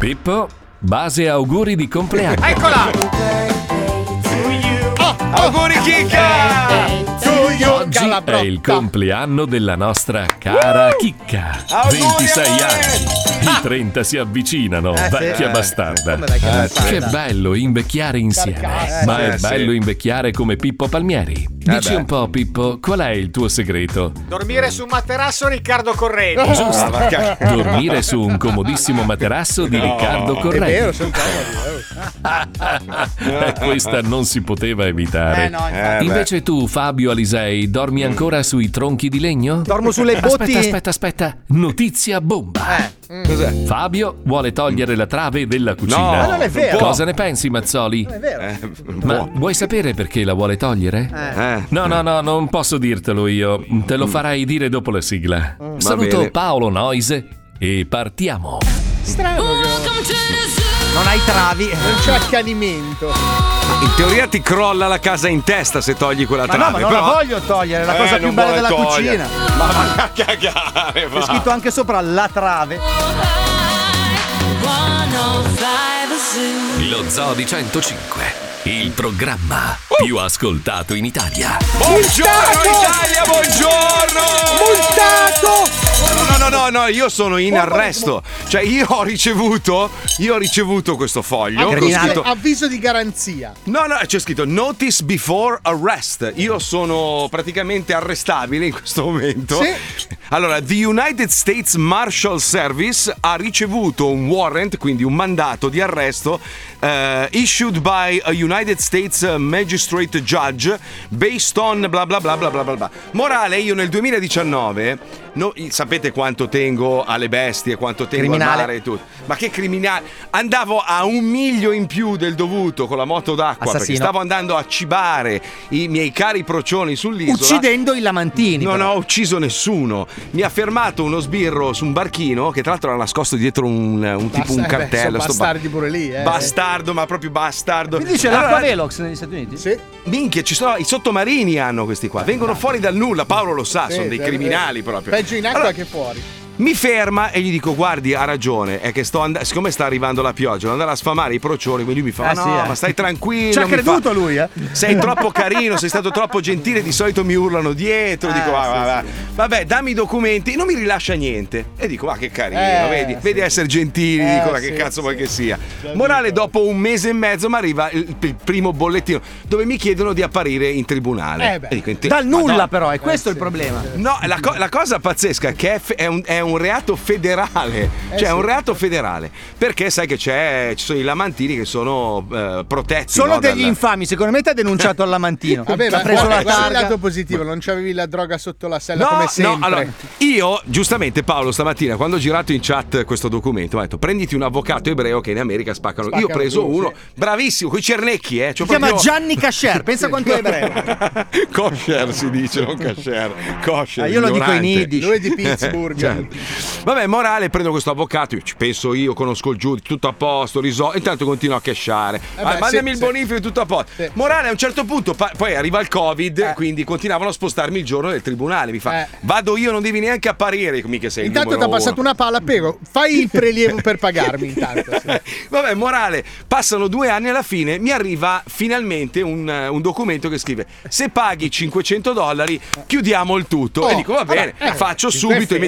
Pippo, base auguri di compleanno. Eccola! Oh, auguri Chicca! Oggi è il compleanno della nostra cara Chicca. Auguri, 26 amore! anni. I 30 si avvicinano, Eh, sì. vecchia Eh, bastarda. come vecchia bastarda? Che bello invecchiare insieme. Carcassa. Ma Eh, è sì. bello invecchiare come Pippo Palmieri. Dici beh. un po', Pippo, qual è il tuo segreto? Dormire su un materasso Riccardo Corredi. Giusto. Dormire su un comodissimo materasso di Riccardo Corredi. È vero, sono comodi. Eh, Questa non si poteva evitare. Eh, no. Invece tu, Fabio Alisei, dormi ancora sui tronchi di legno? Dormo sulle botti- Aspetta, aspetta, aspetta. Notizia bomba. Cos'è? Fabio vuole togliere la trave della cucina. No, Ma non è vero. Cosa ne pensi, Mazzoli? È vero. Eh, Ma vuoi sapere perché la vuole togliere? Eh. No, no, no, non posso dirtelo io. Te lo farai dire dopo la sigla. Va Saluto bene. Paolo Noise e partiamo. Strano che non hai travi. Non c'è accanimento. In teoria ti crolla la casa in testa se togli quella Ma no, trave. ma non però... la voglio togliere, è la Eh, cosa più bella della togliere. cucina. Ma vai a cagare, C'è va. scritto anche sopra la trave. Lo Zoo di 105, il programma più ascoltato in Italia. Buongiorno Italia, buongiorno! Multato! No, no, no, no, io sono in arresto. Cioè, io ho ricevuto, io ho ricevuto questo foglio. Criminale. scritto- Avviso di garanzia. No, no, c'è scritto Notice before arrest. Io sono praticamente arrestabile in questo momento. Sì. Allora, the United States Marshal Service ha ricevuto un warrant, quindi un mandato di arresto, eh, issued by a United States Magistrate Judge based on bla bla bla bla bla bla. Morale, io nel 2019, no, sapete quanto tengo alle bestie, quanto tengo Criminale. al mare e tutto. Ma che criminale! Andavo a un miglio in più del dovuto con la moto d'acqua perché Assassino. stavo andando a cibare i miei cari procioni sull'isola. Uccidendo i lamantini. Non però. ho ucciso nessuno. Mi ha fermato uno sbirro su un barchino che tra l'altro era nascosto dietro un, un tipo un Basta- eh, beh, cartello. ba- bastardi pure lì, eh. Bastardo, ma proprio bastardo. Quindi c'è Allora, l'acqua Velox negli Stati Uniti? Sì. Minchia, ci sono i sottomarini hanno questi qua. Vengono fuori dal nulla, Paolo lo sa, Sì, sono dei criminali proprio. Peggio in acqua Allora, che fuori. Mi ferma e gli dico: Guardi, ha ragione. È che sto andando. Siccome sta arrivando la pioggia, devo andare a sfamare i procioni. Quindi lui mi fa: Eh "Ma sì, No, eh. ma stai tranquillo. Ci ha creduto fa, lui, eh. Sei troppo carino, sei stato troppo gentile. Di solito mi urlano dietro. Eh, dico: va, sì, va, va. sì. Vabbè, dammi i documenti. Non mi rilascia niente. E dico: Ma che carino, Eh, vedi, vedi essere gentili. Eh, dico: Ma che cazzo vuoi che sia? Morale, dopo un mese e mezzo mi arriva il, il primo bollettino dove mi chiedono di apparire in tribunale. Eh, beh. Dico, in te- Dal nulla, Madonna. però, è questo il problema. No, la, co- la cosa pazzesca è che è, fe- è un, è un reato federale. cioè, è un reato federale. Perché sai che c'è, ci sono i lamantini che sono eh, protetti. Sono no, degli dal- infami, secondo me ti ha denunciato al lamantino. Vabbè, ha preso guarda, la guarda il lato positivo, non c'avevi la droga sotto la sella No, come no, sempre. allora, io giustamente Paolo stamattina quando ho girato in chat questo documento ho detto prenditi un avvocato ebreo che in America spaccano. io ho Spaccano preso tu, uno, sì. bravissimo, con i cernecchi, eh. Si chiama Gianni Casher, pensa quanto è ebreo. Kosher si dice, non kasher. Kosher. Ah, io lo dico in ignorante. Yiddish. Lui è di Pittsburgh. Certo. Vabbè, morale, prendo questo avvocato, io ci penso io, conosco il giudice, tutto a posto, risolvo. Intanto continuo a cashare. Eh Ah, beh, mandami sì, il sì. bonifico, tutto a posto. Sì. Morale, a un certo punto, pa- poi arriva il Covid, Eh. quindi continuavano a spostarmi il giorno del tribunale. Mi fa, Eh. vado io, non devi neanche apparire. Mica sei Intanto ti ha passato una palla, prego, fai il prelievo per pagarmi intanto. sì. Vabbè, morale, passano due anni alla fine, mi arriva finalmente un, eh, un documento che scrive: Se paghi 500 dollari, chiudiamo il tutto. Oh, e dico: Va bene, vabbè, eh, faccio subito, perfetto.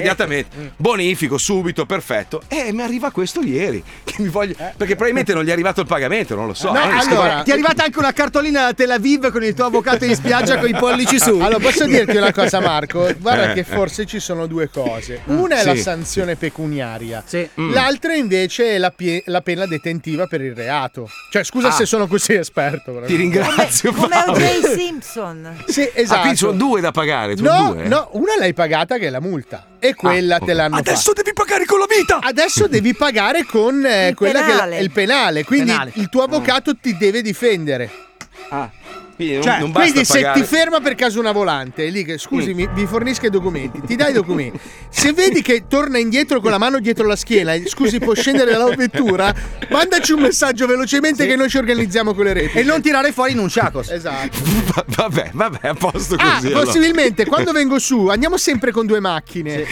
Immediatamente. Bonifico, subito, perfetto. E mi arriva questo ieri. Che mi voglio... Perché probabilmente non gli è arrivato il pagamento, non lo so. No, Eh, allora- Ti è arrivata anche una cartolina da Tel Aviv con il tuo avvocato in spiaggia con i pollici su. Allora, posso dirti una cosa, Marco? Guarda Eh. che forse ci sono due cose. Una è Sì. la sanzione pecuniaria, Sì. l'altra invece è la, pie- la pena detentiva per il reato. Cioè, scusa Ah. se sono così esperto. però. Ti ringrazio. Come Paolo. O.J. Simpson. Sì, Ah, esatto. quindi sono due da pagare. No, due. no, una l'hai pagata che è la multa e quella Ah, te l'hanno Adesso fatta. devi pagare con la vita. Adesso devi pagare con eh, Il quella che penale. è il penale, quindi Penale. il tuo avvocato ti deve difendere. Ah. Quindi non, Cioè, non basta quindi se pagare. ti ferma per caso una volante, è lì che scusi, mi, mi fornisca i documenti, ti dai i documenti. Se vedi che torna indietro con la mano dietro la schiena, scusi, può scendere dalla vettura, mandaci un messaggio velocemente che noi ci organizziamo con le reti. E non tirare fuori in un ciacos. Esatto. Va- Vabbè, vabbè, a posto Ah, così. allora. possibilmente quando vengo su andiamo sempre con due macchine.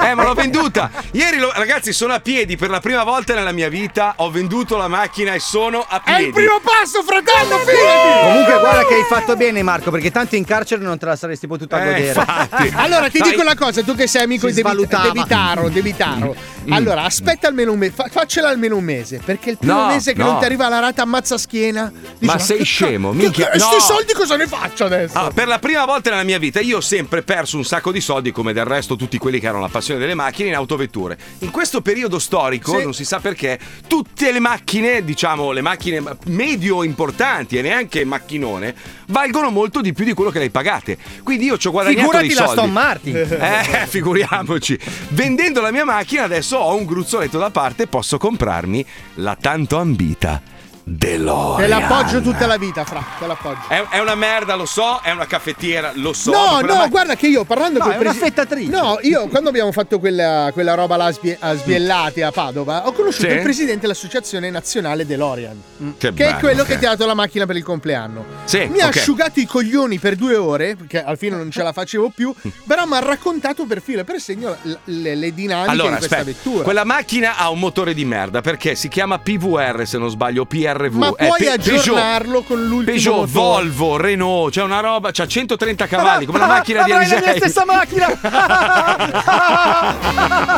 Eh, ma l'ho venduta. Ieri, lo- ragazzi, sono a piedi per la prima volta nella mia vita. Ho venduto la macchina e sono a È piedi. il primo passo, fratello, fidati! Comunque, guarda che hai fatto bene, Marco, perché tanto in carcere non te la saresti potuta Eh, godere. infatti. Allora ti Dai. dico una cosa, tu che sei amico Si di. Debitaro, Debitaro. Allora, aspetta almeno un mese, fa- faccela almeno un mese, perché il primo No, mese che no. non ti arriva la rata ammazza schiena. Dici, Ma sei che scemo, ca- minchia, che- no. Sti soldi cosa ne faccio adesso? Ah, per la prima volta nella mia vita io ho sempre perso un sacco di soldi, come del resto tutti quelli che hanno la passione delle macchine, in autovetture. In questo periodo storico, Sì. non si sa perché, tutte le macchine, diciamo le macchine medio importanti e neanche macchinone, valgono molto di più di quello che le hai pagate. Quindi io ci ho guadagnato Figurati dei la soldi. Aston Martin. Eh, figuriamoci. Vendendo la mia macchina adesso ho un gruzzoletto da parte e posso comprarmi la tanto ambita DeLorean. Te l'appoggio tutta la vita, fra, te l'appoggio. È, è una merda, lo so, è una caffettiera, lo so. No, no, ma- guarda che io parlando No, con è una fettatrice. No, io quando abbiamo fatto quella, quella roba là a, sbie- a sbiellate a Padova, ho conosciuto Sì? il presidente dell'associazione nazionale DeLorean, Che che è bello, quello ok. che ti ha dato la macchina per il compleanno. Sì, mi ha asciugato i coglioni per due ore, perché alla fine non ce la facevo più, però mi ha raccontato per filo e per segno l- le, le dinamiche Allora, di questa aspetta, vettura. quella macchina ha un motore di merda perché si chiama PVR se non sbaglio, PRV. Ma Eh, puoi Pe- aggiornarlo con l'ultimo Peugeot, motore. Volvo, Renault, c'è una roba, c'ha 130 cavalli, come la macchina di Avrai la mia Alisei. stessa macchina.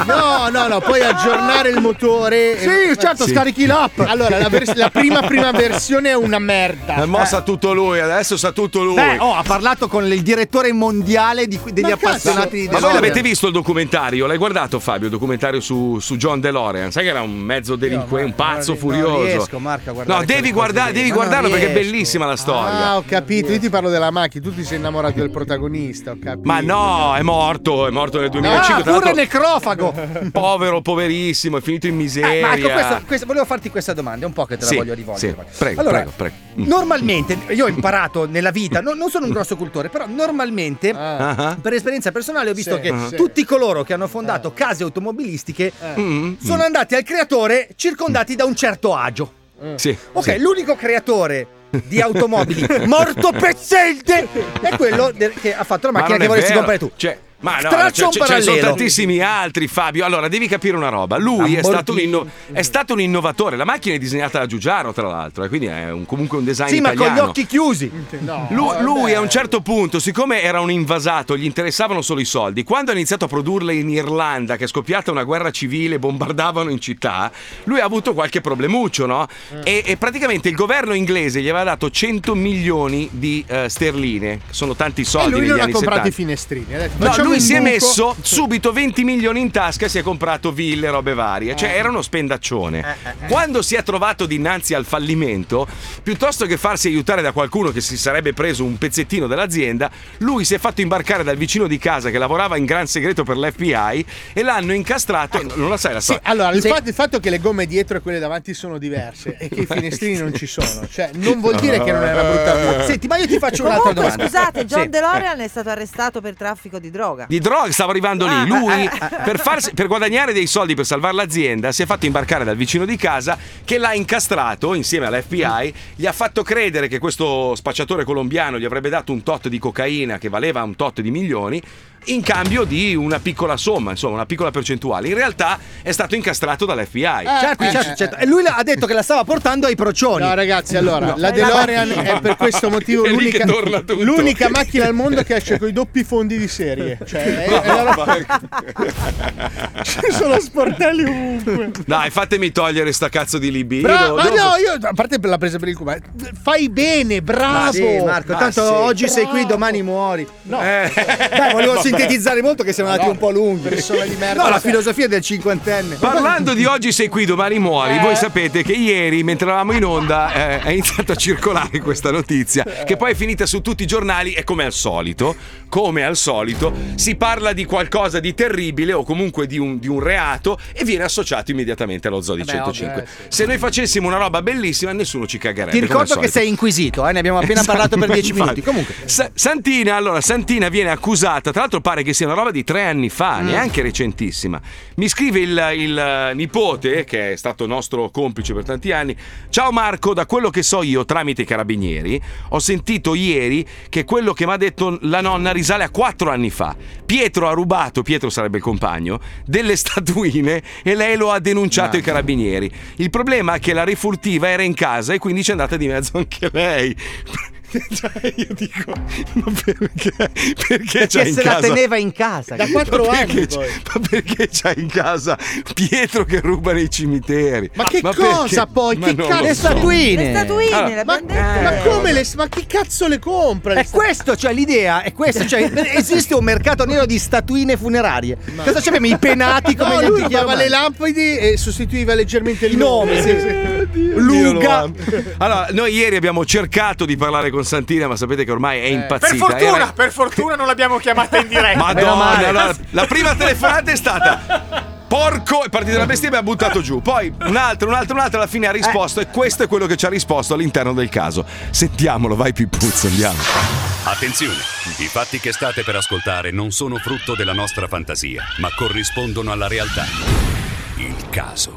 No, no, no, puoi aggiornare il motore. sì, certo, Sì. scarichi l'app. Allora, la, vers- la prima prima versione è una merda. Eh, mo sa tutto lui, adesso sa tutto lui. Beh, oh, ha parlato con il direttore mondiale di- degli Ma cazzo, appassionati di Ma voi DeLorean. l'avete visto il documentario? L'hai guardato Fabio, il documentario su, su John DeLorean? Sai che era un mezzo delinquente, un pazzo non furioso. riesco, Marco, a guardare no, devi, guarda- devi Ma non guardarlo perché è bellissima la storia. Ah, ho capito. Io ti parlo della macchina, tu ti sei innamorato del protagonista, ho capito. Ma no, è morto, è morto nel 2005. Ah, tra pure l'altro, necrofago. povero, poverissimo, è finito in miseria. Eh, Marco, questa- questa- volevo farti questa domanda, è un po' che te Sì, la voglio rivolgere. sì. Prego, allora, prego, prego. Mm. Normalmente, io ho imparato nella vita, no- non sono un grosso cultore, però normalmente, Ah. Ah, per esperienza personale, ho visto Sì, che sì. tutti coloro che hanno fondato case automobilistiche mm, sono andati al creatore circondati da un certo agio. Sì. Ok, sì. l'unico creatore di automobili morto pezzente è quello che ha fatto la Ma macchina non che vorresti vero. comprare tu. Cioè, ma no, Straccio cioè, ce ne sono tantissimi altri, Fabio. Allora, devi capire una roba. Lui è stato, un inno- è stato un innovatore. La macchina è disegnata da Giugiaro, tra l'altro, e quindi è un- comunque un design Sì, ma italiano. con gli occhi chiusi. No, Lu- vabbè. Lui, a un certo punto, siccome era un invasato, gli interessavano solo i soldi. Quando ha iniziato a produrle in Irlanda, che è scoppiata una guerra civile, bombardavano in città, lui ha avuto qualche problemuccio, no? E, e praticamente il governo inglese gli aveva dato 100 milioni di eh, sterline, che sono tanti E soldi lui negli non ha comprato 70. i finestrini. Ha detto, No, lui si è messo subito 20 milioni in tasca e si è comprato ville, robe varie. Cioè, era uno spendaccione. Quando si è trovato dinanzi al fallimento, piuttosto che farsi aiutare da qualcuno che si sarebbe preso un pezzettino dell'azienda, lui si è fatto imbarcare dal vicino di casa che lavorava in gran segreto per l'FBI e l'hanno incastrato. Non la sai la Sì, storia? allora, il, Sì. fatto, il fatto che le gomme dietro e quelle davanti sono diverse e che i finestrini non ci sono, cioè, non vuol dire che non è una brutta Senti, ma io ti faccio un'altra Comunque, domanda. scusate, John Sì. DeLorean è stato arrestato per traffico di droga. Di droga stava arrivando lì. Ah, Lui, ah, ah, per, farsi- per guadagnare dei soldi per salvare l'azienda, si è fatto imbarcare dal vicino di casa che l'ha incastrato insieme all'FBI. Gli ha fatto credere che questo spacciatore colombiano gli avrebbe dato un tot di cocaina che valeva un tot di milioni. In cambio di una piccola somma, insomma, una piccola percentuale. In realtà è stato incastrato dall'FBI. Certo, Eh, certo, eh, certo. E lui ha detto che la stava portando ai procioni. No, ragazzi, allora, No. la DeLorean è per questo motivo l'unica, l'unica macchina al mondo che esce con i doppi fondi di serie. Cioè, è, è la roba- Ci sono sportelli ovunque. Dai, fatemi togliere sta cazzo di libido. Bravo, ma no, io a parte la presa per il culo, fai bene, bravo. Ma sì, Marco, Ma tanto sì. oggi sei qui, Bravo. domani muori. No, Eh. Dai, volevo sintetizzare molto che siamo andati un po' lunghi. Persona di merda. No, la filosofia del cinquantenne. Parlando di oggi sei qui, domani muori, Eh. voi sapete che ieri, mentre eravamo in onda, eh, è iniziata a circolare questa notizia, che poi è finita su tutti i giornali e come al solito, come al solito, si parla di qualcosa di terribile o comunque di un, di un reato e viene associato immediatamente allo Zoo di 105. Se noi facessimo una roba bellissima, nessuno ci cagherebbe. Ti ricordo che sei inquisito, eh? ne abbiamo appena Esatto, parlato per dieci infatti. minuti. Comunque, Sa- Santina, allora, Santina viene accusata, tra l'altro pare che sia una roba di tre anni fa, Mm. neanche recentissima. Mi scrive il, il, nipote, che è stato nostro complice per tanti anni. Ciao Marco, da quello che so io tramite i carabinieri, ho sentito ieri che quello che mi ha detto la nonna risale a quattro anni fa. Pietro ha rubato, Pietro sarebbe il compagno, delle statuine e lei lo ha denunciato ai carabinieri. Il problema è che la rifurtiva era in casa e quindi c'è andata di mezzo anche lei. Cioè, io dico, ma perché? Perché perché in se la casa? teneva in casa. Da quattro Ma anni perché, poi. ma perché c'ha in casa Pietro che ruba nei cimiteri? Ma che perché? cosa poi? Ma Che cazzo? Le statuine. Le statuine, Allora, Ma, detto. ma come le. Ma chi cazzo le compra? le È questo, cioè l'idea è questa, cioè esiste un mercato nero di statuine funerarie. Cosa c'abbiamo i penati come No, gli lui rubava le lampadi e sostituiva leggermente il I nome. nomi, sì, sì. amo. Allora, noi ieri abbiamo cercato di parlare con Santina, ma sapete che ormai è Per impazzita. fortuna, Era- per fortuna non l'abbiamo chiamata in diretta. Madonna, allora, la prima telefonata è stata. Porco, è partita la bestia e mi ha buttato giù. Poi un'altra, un'altra, un'altra, alla fine ha risposto. E questo è quello che ci ha risposto all'interno del caso. Sentiamolo, vai Pippuzzo, andiamo. Attenzione, i fatti che state per ascoltare non sono frutto della nostra fantasia, ma corrispondono alla realtà. Il caso.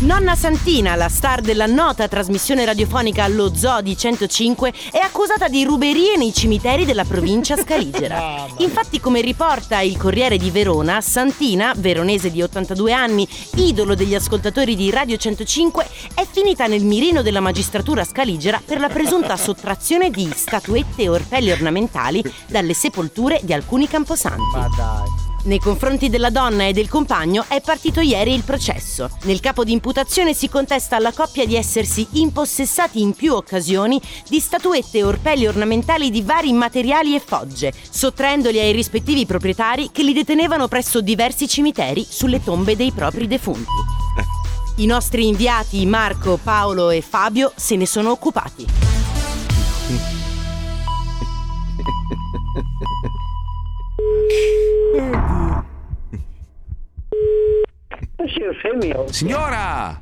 Nonna Santina, la star della nota trasmissione radiofonica Lo Zoo di 105, è accusata di ruberie nei cimiteri della provincia scaligera. Infatti, come riporta il Corriere di Verona, Santina, veronese di 82 anni, idolo degli ascoltatori di Radio 105, è finita nel mirino della magistratura scaligera per la presunta sottrazione di statuette e orpelli ornamentali dalle sepolture di alcuni camposanti. Ma dai. Nei confronti della donna e del compagno è partito ieri il processo. Nel capo di imputazione si contesta alla coppia di essersi impossessati in più occasioni di statuette e orpelli ornamentali di vari materiali e fogge, sottraendoli ai rispettivi proprietari che li detenevano presso diversi cimiteri sulle tombe dei propri defunti. I nostri inviati Marco, Paolo e Fabio se ne sono occupati. Mio. Signora!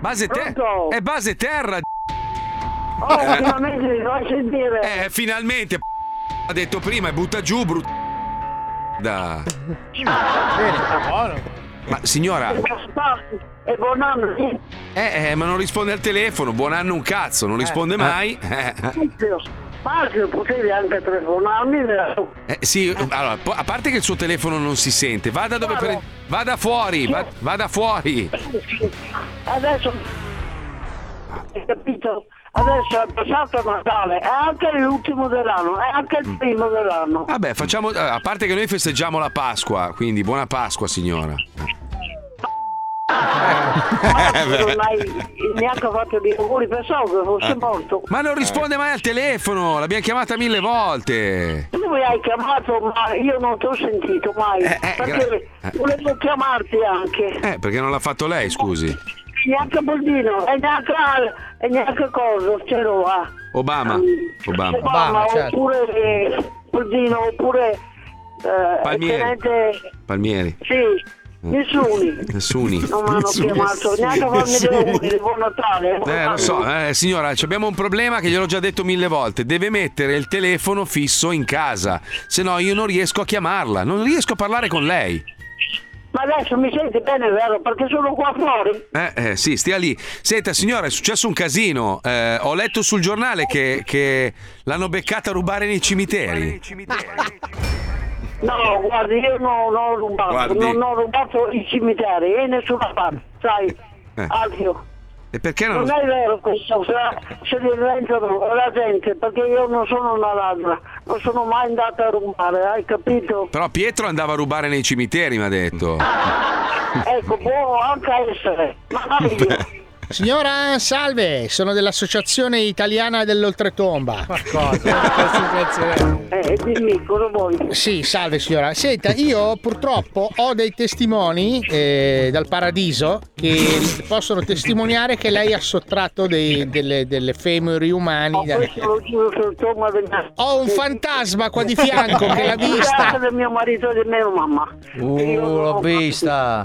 Base terra! È base terra! Oh, finalmente mi fai sentire. Eh, finalmente! Ha detto prima, e butta giù, brutto. Da. Ma signora, e buon anno, sì. eh, eh, ma non risponde al telefono, buon anno un cazzo, non risponde mai. Eh, Marzio, potevi anche telefonarmi, vero? eh, sì, allora, a parte che il suo telefono non si sente, vada dove pre- vada fuori, va- vada fuori. Adesso hai capito? Adesso è passato Natale, è anche l'ultimo dell'anno, è anche il primo dell'anno. Vabbè, facciamo eh, a parte che noi festeggiamo la Pasqua, quindi buona Pasqua, signora. Marzio non hai neanche fatto di auguri, pensavo che fosse morto. Ma non risponde mai al telefono, l'abbiamo chiamata mille volte. Tu mi hai chiamato, ma io non ti ho sentito mai. Eh, eh, perché gra- eh. volevo chiamarti anche. Eh, perché non l'ha fatto lei, scusi. neanche Boldino e neanche, e neanche cosa c'ero là. Obama. Obama. Obama, certo. oppure eh, Boldino oppure eh, Palmieri. tenente Palmieri. sì nessuno Nessuni. non mi hanno chiamato neanche a farmi buon Natale Eh, lo so, eh, signora, ci abbiamo un problema che gliel'ho già detto mille volte. Deve mettere il telefono fisso in casa, se no io non riesco a chiamarla, non riesco a parlare con lei. ma adesso mi senti bene vero perché sono qua fuori Eh, eh, sì, stia lì. Senta, signora, è successo un casino. Eh, ho letto sul giornale che, che l'hanno beccata a rubare nei cimiteri. No guardi io non ho rubato Guardi. non ho rubato i cimiteri e nessuna parte sai Eh. Alfio E perché non... Non è vero questo, se, diventano la gente, perché io non sono una ladra, non sono mai andata a rubare, hai capito? Però Pietro andava a rubare nei cimiteri, mi ha detto. Ecco, può anche essere, magari io. Signora, salve, sono dell'Associazione Italiana dell'Oltretomba. Ma cosa? Eh, dimmi, cosa vuoi? Sì, salve signora. Senta, io purtroppo ho dei testimoni eh, dal paradiso che possono testimoniare che lei ha sottratto dei- delle, delle femori umani. da- sul tomba del Ho un fantasma qua di fianco che l'ha vista. del mio marito e di mia mamma. Uh, l'ho vista.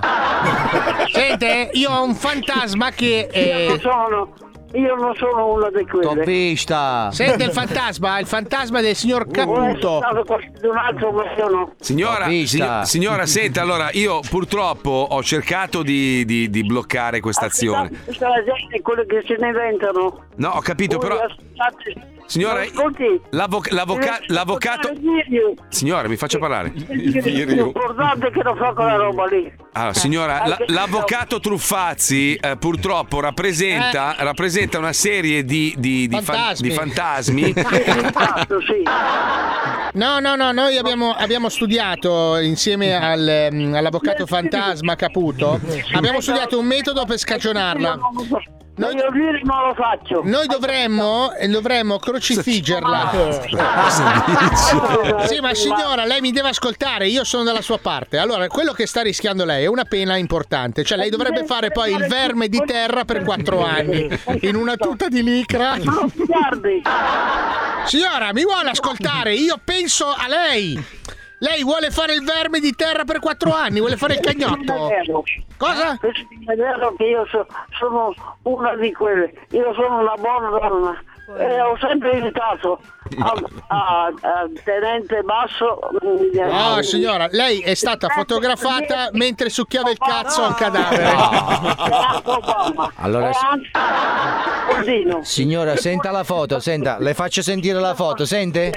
Sente, io ho un fantasma che... Io non eh, sono, io non sono una di quelle. vista. Sente il fantasma, il fantasma del signor Caputo. Signora, L'ho vista. signo- signora, senta, allora io purtroppo ho cercato di, di- di bloccare questa azione. Tutta la gente, quelli che se ne inventano. No, ho capito, Voi però. Signora, l'avvoc- l'avvoca- deve l'avvocato. Signora, mi faccia parlare. È importante che non fa quella roba lì. Allora, signora, la- l'avvocato Truffazzi eh, purtroppo rappresenta, rappresenta una serie di, di- di fan- Fantasmi. di fantasmi. Esatto. No, no, no, noi abbiamo, abbiamo studiato insieme al, ehm, all'avvocato fantasma Caputo, abbiamo studiato un metodo per scagionarla. Noi dire non lo faccio. Noi dovremmo, eh, dovremmo crocifiggerla. Sì, ma signora, lei mi deve ascoltare, io sono dalla sua parte. Allora, quello che sta rischiando lei è una pena importante, cioè lei dovrebbe fare poi il verme di terra per quattro anni, in una tuta di licra. Signora, mi vuole ascoltare? Io penso a lei. Lei vuole fare il verme di terra per quattro anni, vuole fare il cagnotto. Cosa? questo è vero che io so- sono una di quelle. Io sono una buona donna. E ho sempre invitato a, a- a tenente basso. No, eh, signora, lei è stata fotografata mentre succhiava il cazzo a un cadavere. Obama. Allora. Signora, senta la foto, senta, le faccio sentire la foto, sente?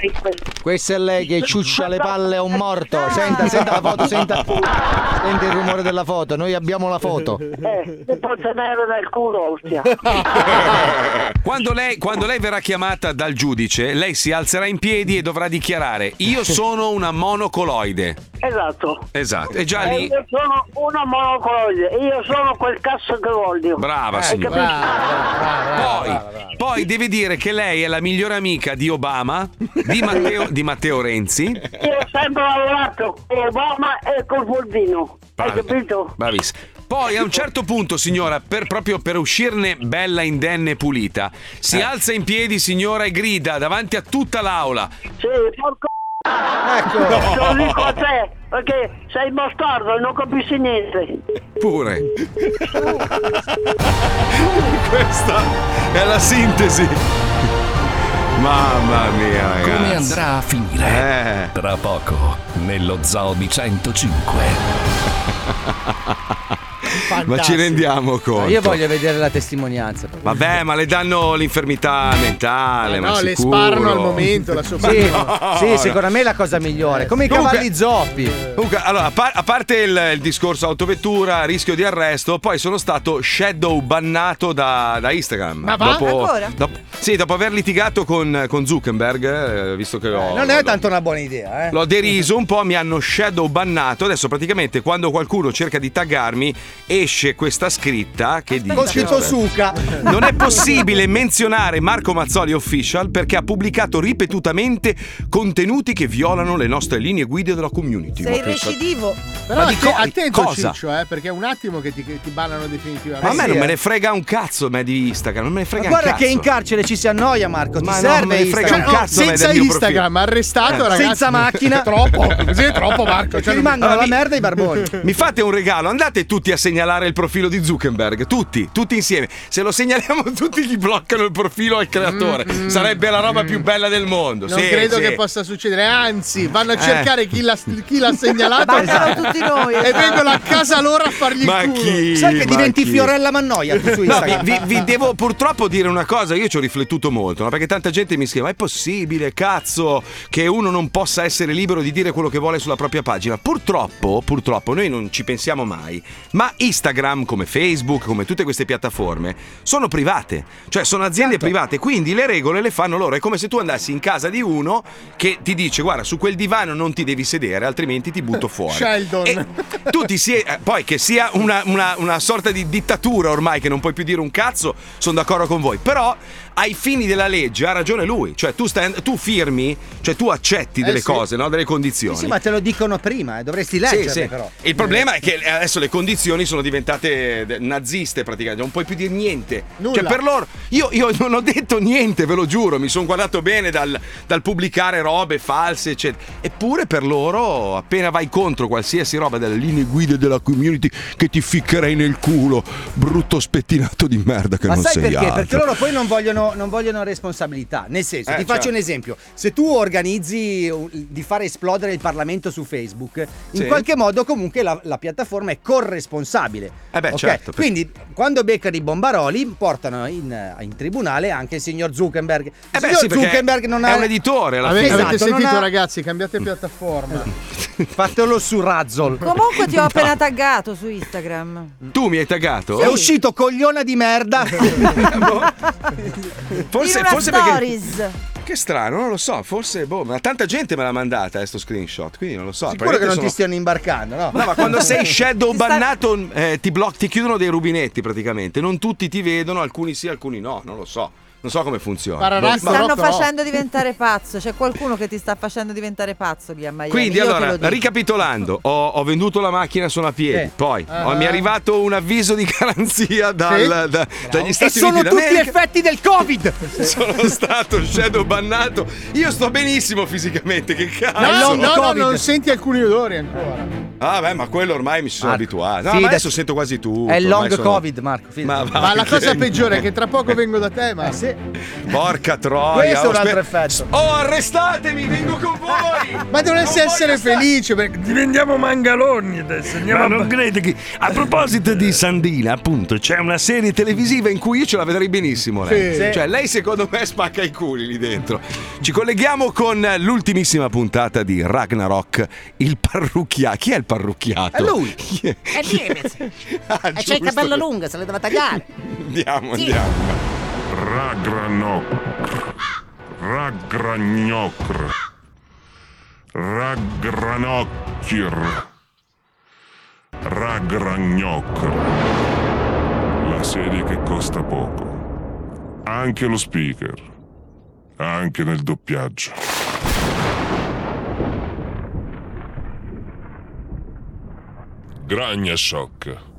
Questa è lei che ciuscia le palle a un morto. Senta, senta la foto, senta. Sente il rumore della foto, noi abbiamo la foto. Eh, ti può tenere nel culo, ostia. Quando lei, quando lei verrà chiamata dal giudice, lei si alzerà in piedi e dovrà dichiarare: Io sono una monocoloide. Esatto. Esatto, e già E lì. io sono una monocoloide, io sono quel cazzo che voglio. Brava Hai signora. capito? Poi, poi deve dire che lei è la migliore amica di Obama, di Matteo, di Matteo Renzi. Io ho sempre lavorato con Obama e col Boldino. Hai capito? Bravissima. Poi a un certo punto, signora, per, proprio per uscirne bella, indenne e pulita, si alza in piedi, signora, e grida davanti a tutta l'aula. Sì, porco Ecco. Te lo dico a te, perché sei bastardo e non capisci niente. Pure. Questa è la sintesi. Mamma mia, ragazzi. Come andrà a finire? Eh. Tra poco, nello Zoo di 105. Ma ci rendiamo conto? Io voglio vedere la testimonianza. Vabbè, ma le danno l'infermità mentale. ma No, le sparano al momento la sua Sì, No, sì, no. secondo me è la cosa migliore. Come i Comunque- cavalli zoppi. Comunque, allora, a, par- a parte il, il discorso autovettura, rischio di arresto, poi sono stato shadow bannato da, da Instagram. Ma va? Ancora? dopo- sì, dopo aver litigato con, con Zuckerberg, eh, visto che ho. Non è tanto una buona idea, eh. L'ho deriso un po', mi hanno shadow bannato. Adesso praticamente quando qualcuno cerca di taggarmi esce questa scritta che dice Con scritto suca. non è possibile menzionare Marco Mazzoli Official perché ha pubblicato ripetutamente contenuti che violano le nostre linee guida della community. Sei recidivo. Però Ma di atte- co- attento cosa? Ciccio, eh, perché è un attimo che ti, che ti bannano definitivamente. Ma a me sì, non eh. me ne frega un cazzo me di Instagram, non me ne frega Ma guarda un cazzo. che in carcere ci si annoia, Marco. Ti Ma no, serve me ne frega Instagram. un cazzo me senza Instagram, arrestato, Eh, ragazzi. senza macchina. troppo, così è troppo, Marco. Cioè, rimangono la mi- merda i barboni. Mi fate un regalo, andate tutti a segnalare il profilo di Zuckerberg, tutti, tutti insieme. Se lo segnaliamo tutti gli bloccano il profilo al creatore. Sarebbe la roba più bella del mondo. Mm, Non Sì, credo sì. che possa succedere, anzi, vanno a cercare chi, l'ha, chi l'ha segnalato Bancano tutti noi. e esatto. vengono a casa loro a fargli il Ma culo. chi? Sai che Ma diventi chi? Fiorella Mannoia tu su No, vi, Instagram. vi- vi devo purtroppo dire una cosa, io ci ho riflettuto molto, no? perché tanta gente mi scrive, ma è possibile, cazzo, che uno non possa essere libero di dire quello che vuole sulla propria pagina? Purtroppo, purtroppo, noi non ci pensiamo mai, ma Instagram, come Facebook, come tutte queste piattaforme, sono private, cioè sono aziende private, quindi le regole le fanno loro. È come se tu andassi in casa di uno che ti dice: Guarda, su quel divano non ti devi sedere, altrimenti ti butto fuori. Sheldon. E tu ti sie- eh, poi che sia una, una- una sorta di dittatura ormai, che non puoi più dire un cazzo, sono d'accordo con voi. Però ai fini della legge ha ragione lui. Cioè, tu, stai- tu firmi, cioè tu accetti delle sì. cose, no? delle condizioni. Sì, ma te lo dicono prima, eh, dovresti Sì, leggerle sì. però. Il problema è che adesso le condizioni sono diventate de- naziste praticamente, non puoi più dire niente. Nulla. Cioè per loro, io, io non ho detto niente, ve lo giuro, mi sono guardato bene dal, dal pubblicare robe false, eccetera. Eppure per loro, appena vai contro qualsiasi roba delle linee guida della community, che ti ficcherei nel culo, brutto spettinato di merda che Ma non sai sei perché? altro. Perché loro poi non vogliono, non vogliono responsabilità. Nel senso, Eh, ti faccio certo. un esempio: se tu organizzi di fare esplodere il Parlamento su Facebook, in Sì. qualche modo comunque la, la piattaforma è corresponsabile. Eh beh, Ok? certo, Quindi quando beccano i bombaroli, portano in, in tribunale anche il signor Zuckerberg. Il Eh beh, signor sì, Zuckerberg non è ha. un editore alla avete Esatto, non sentito ha- ragazzi, cambiate piattaforma. Fatelo su Razzle. Comunque ti ho appena taggato su Instagram. Tu mi hai taggato? È uscito cogliona di merda. Forse, In una forse perché. Che strano, non lo so. Forse, boh, ma tanta gente me l'ha mandata, eh, sto screenshot. Quindi non lo so. Sicuro che non probabilmente ti stiano imbarcando, no? No, ma quando sei shadow Ti sta- bannato eh, ti, bloc- ti chiudono dei rubinetti praticamente. Non tutti ti vedono, alcuni sì, alcuni no. Non lo so. Non so come funziona. Pararà- Ti stanno no. facendo diventare pazzo. C'è qualcuno che ti sta facendo diventare pazzo lì a Miami. Quindi Io allora, ricapitolando, ho, ho venduto la macchina solo a piedi, Sì. poi Ah. oh, mi è arrivato un avviso di garanzia dal- Sì. da- dagli E Stati sono Uniti tutti d'America. effetti del Covid. Sono stato shadow bannato. Io sto benissimo fisicamente, che cazzo. No, no, no, Covid. non senti alcuni odori ancora. Ah, beh, ma quello ormai mi sono Marco, abituato. No, sì, adesso sento quasi tutto. È il long sono- Covid, Marco. Ma, va, Ma la cosa peggiore è che tra poco vengo da te, ma Eh sì. Porca troia. Questo è un oh, altro sper- effetto. Oh, arrestatemi, vengo con voi. Ma dovresti Non essere felice perché diventiamo mangaloni adesso. Andiamo Ma non credi che a proposito di Sandina, appunto, c'è una serie televisiva in cui io ce la vedrei benissimo. Lei. Sì. Cioè, lei secondo me spacca i culi lì dentro. Ci colleghiamo con l'ultimissima puntata di Ragnarok, il parrucchiato. Chi è il parrucchiato? È lui. Chi è? Diemez. Ah, E c'è il capello lungo, se le deve tagliare. Andiamo, Sì. andiamo. Ragranok. Ragragnocr. Ragranocchir. Ragragnocr. La serie che costa poco. Anche lo speaker. Anche nel doppiaggio. Gragna Shock.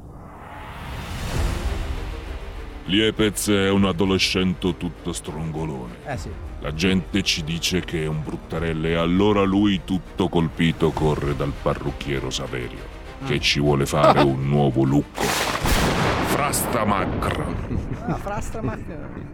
Liepez è un adolescente tutto strongolone. Eh sì. La gente ci dice che è un bruttarello e allora lui tutto colpito corre dal parrucchiero Saverio, che ci vuole fare un nuovo lucco. Frastamacra. Ah, Frastramac.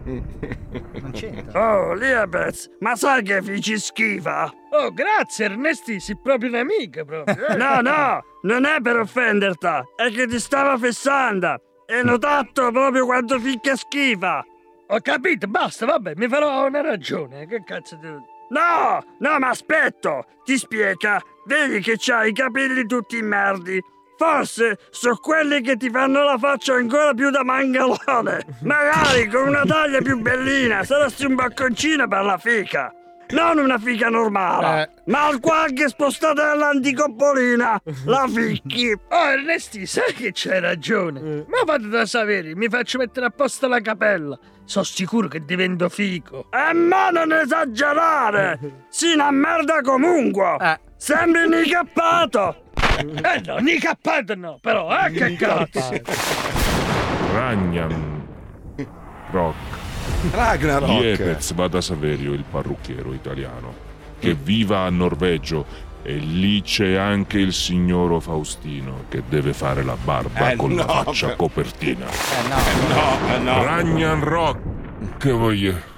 Non c'entra. Oh, Liebez, ma sai che fici schifa? Oh, grazie Ernesti, sei proprio un'amica proprio. eh. No, no, non è per offenderti, è che ti stava fessando. E notato proprio quanto ficchia schifa. Ho capito, basta, vabbè, mi farò una ragione. Che cazzo devo... No, no, ma aspetto, ti spiega. Vedi che c'hai i capelli tutti merdi. Forse sono quelli che ti fanno la faccia ancora più da mangalone. Magari con una taglia più bellina, saresti un bacconcino per la fica. Non una fica normale, Eh. ma al qualche spostatella anticoppolina. La ficchi. Oh, Ernesti, sai che c'hai ragione. Ma vado da Saveri, mi faccio mettere a posto la capella. Sono sicuro che divento fico. E ma non esagerare! Si una merda comunque! Eh. Sembri un incappato! Eh no, ni cappato no, però, eh che cazzo. Ragnan. Rock. Ragnarok. Liepez va da Saverio, il parrucchiero italiano, che viva a Norveggio e lì c'è anche il signoro Faustino che deve fare la barba Eh, con la no, faccia beh. copertina. Eh no. No, eh, no. Ragnan Rock. Che voglio.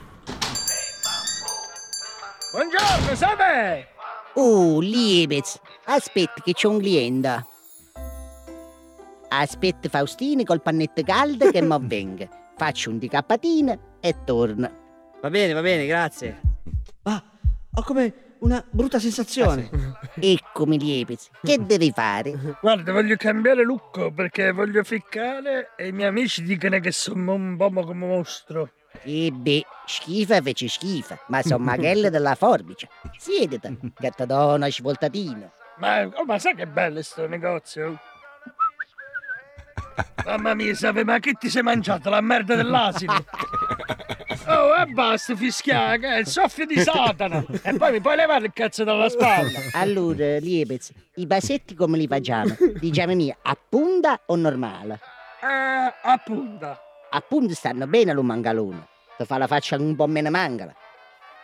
Buongiorno, Saveri. Oh, Liebez, aspetta che c'è un cliente. Aspetta Faustini col pannetto caldo che mo venga. Faccio un decappatina e torna. Va bene, va bene, grazie. Ma oh, come, una brutta sensazione. Eccomi liepez, che devi fare? Guarda, voglio cambiare look perché voglio ficcare e i miei amici dicono che sono un po' come mostro. E beh, schifa fece schifa, ma sono maghelle della forbice. Siedete, che ti do una svoltatina. Ma, oh, ma sai che bello sto negozio? Mamma mia, Save, ma che ti sei mangiato? La merda dell'asino? Oh, e basta fischiare, che è il soffio di Satana! E poi mi puoi levare il cazzo dalla spalla! Allora, liepez, i basetti come li facciamo? Diciamo a punta o normale? Eh, a punta. A punta stanno bene lo mangalone, ti fa la faccia un po' meno mangala.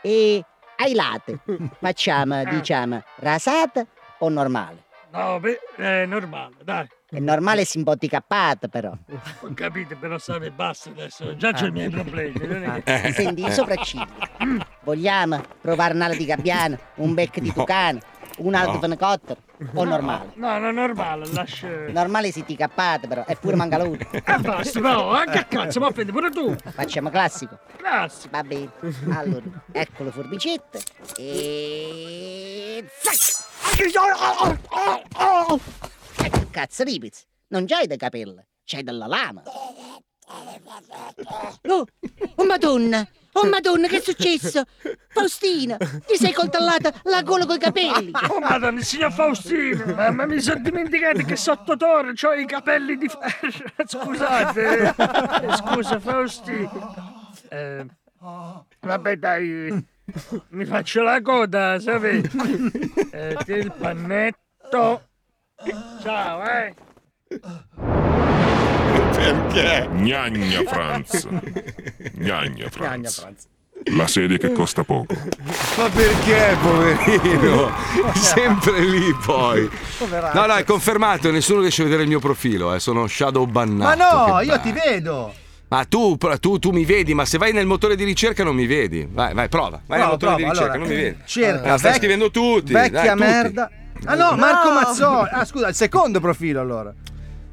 E ai lati, facciamo, diciamo, rasata o normale? No, beh, è normale, dai. È normale simboticappata però. Ho capito, però Save, basta adesso, già c'ho i miei problemi. non è che- Ah, Senti, i sopracciglia. Vogliamo provare un'ala di gabbiano, un becco di tucano, un'ala di No. fenicottero o normale? No, no, normale, lascia... Normale si ti cappate però, è pure mangalone. Ah, basta, no, anche a cazzo, ma offendi pure tu! Facciamo classico. Classico. Va bene. Allora, ecco le forbicette e... Zac! Ecco, Cazzo ripez, non c'hai dei capelli, c'hai della lama. Oh, oh madonna, oh madonna, che è successo? Faustina, ti sei coltellata la gola coi capelli. Oh madonna, il signor Faustino, ma, ma mi sono dimenticato che sotto torre ho i capelli di ferro. Scusate, eh, scusa Faustino. Eh, vabbè dai, mi faccio la coda, sapete? Eh, il pannetto. Ciao, eh. Perché? Gnagna Franz. Gnagna Franz. La sedia che costa poco. Ma perché, poverino? Sempre lì poi. Poveraccio. No, no, è confermato, nessuno riesce a vedere il mio profilo, eh. sono shadow Ma bannato. no, che io ti vedo. Ma tu, tu, tu mi vedi, ma se vai nel motore di ricerca non mi vedi. Vai, vai, prova. Vai nel Prova, motore di prova, ricerca, allora, non mi vedi. cerca, Ah, stai vec- scrivendo tutti. Vecchia dai, tutti. Ah no, No. Marco Mazzoli. Ah scusa, il secondo profilo allora.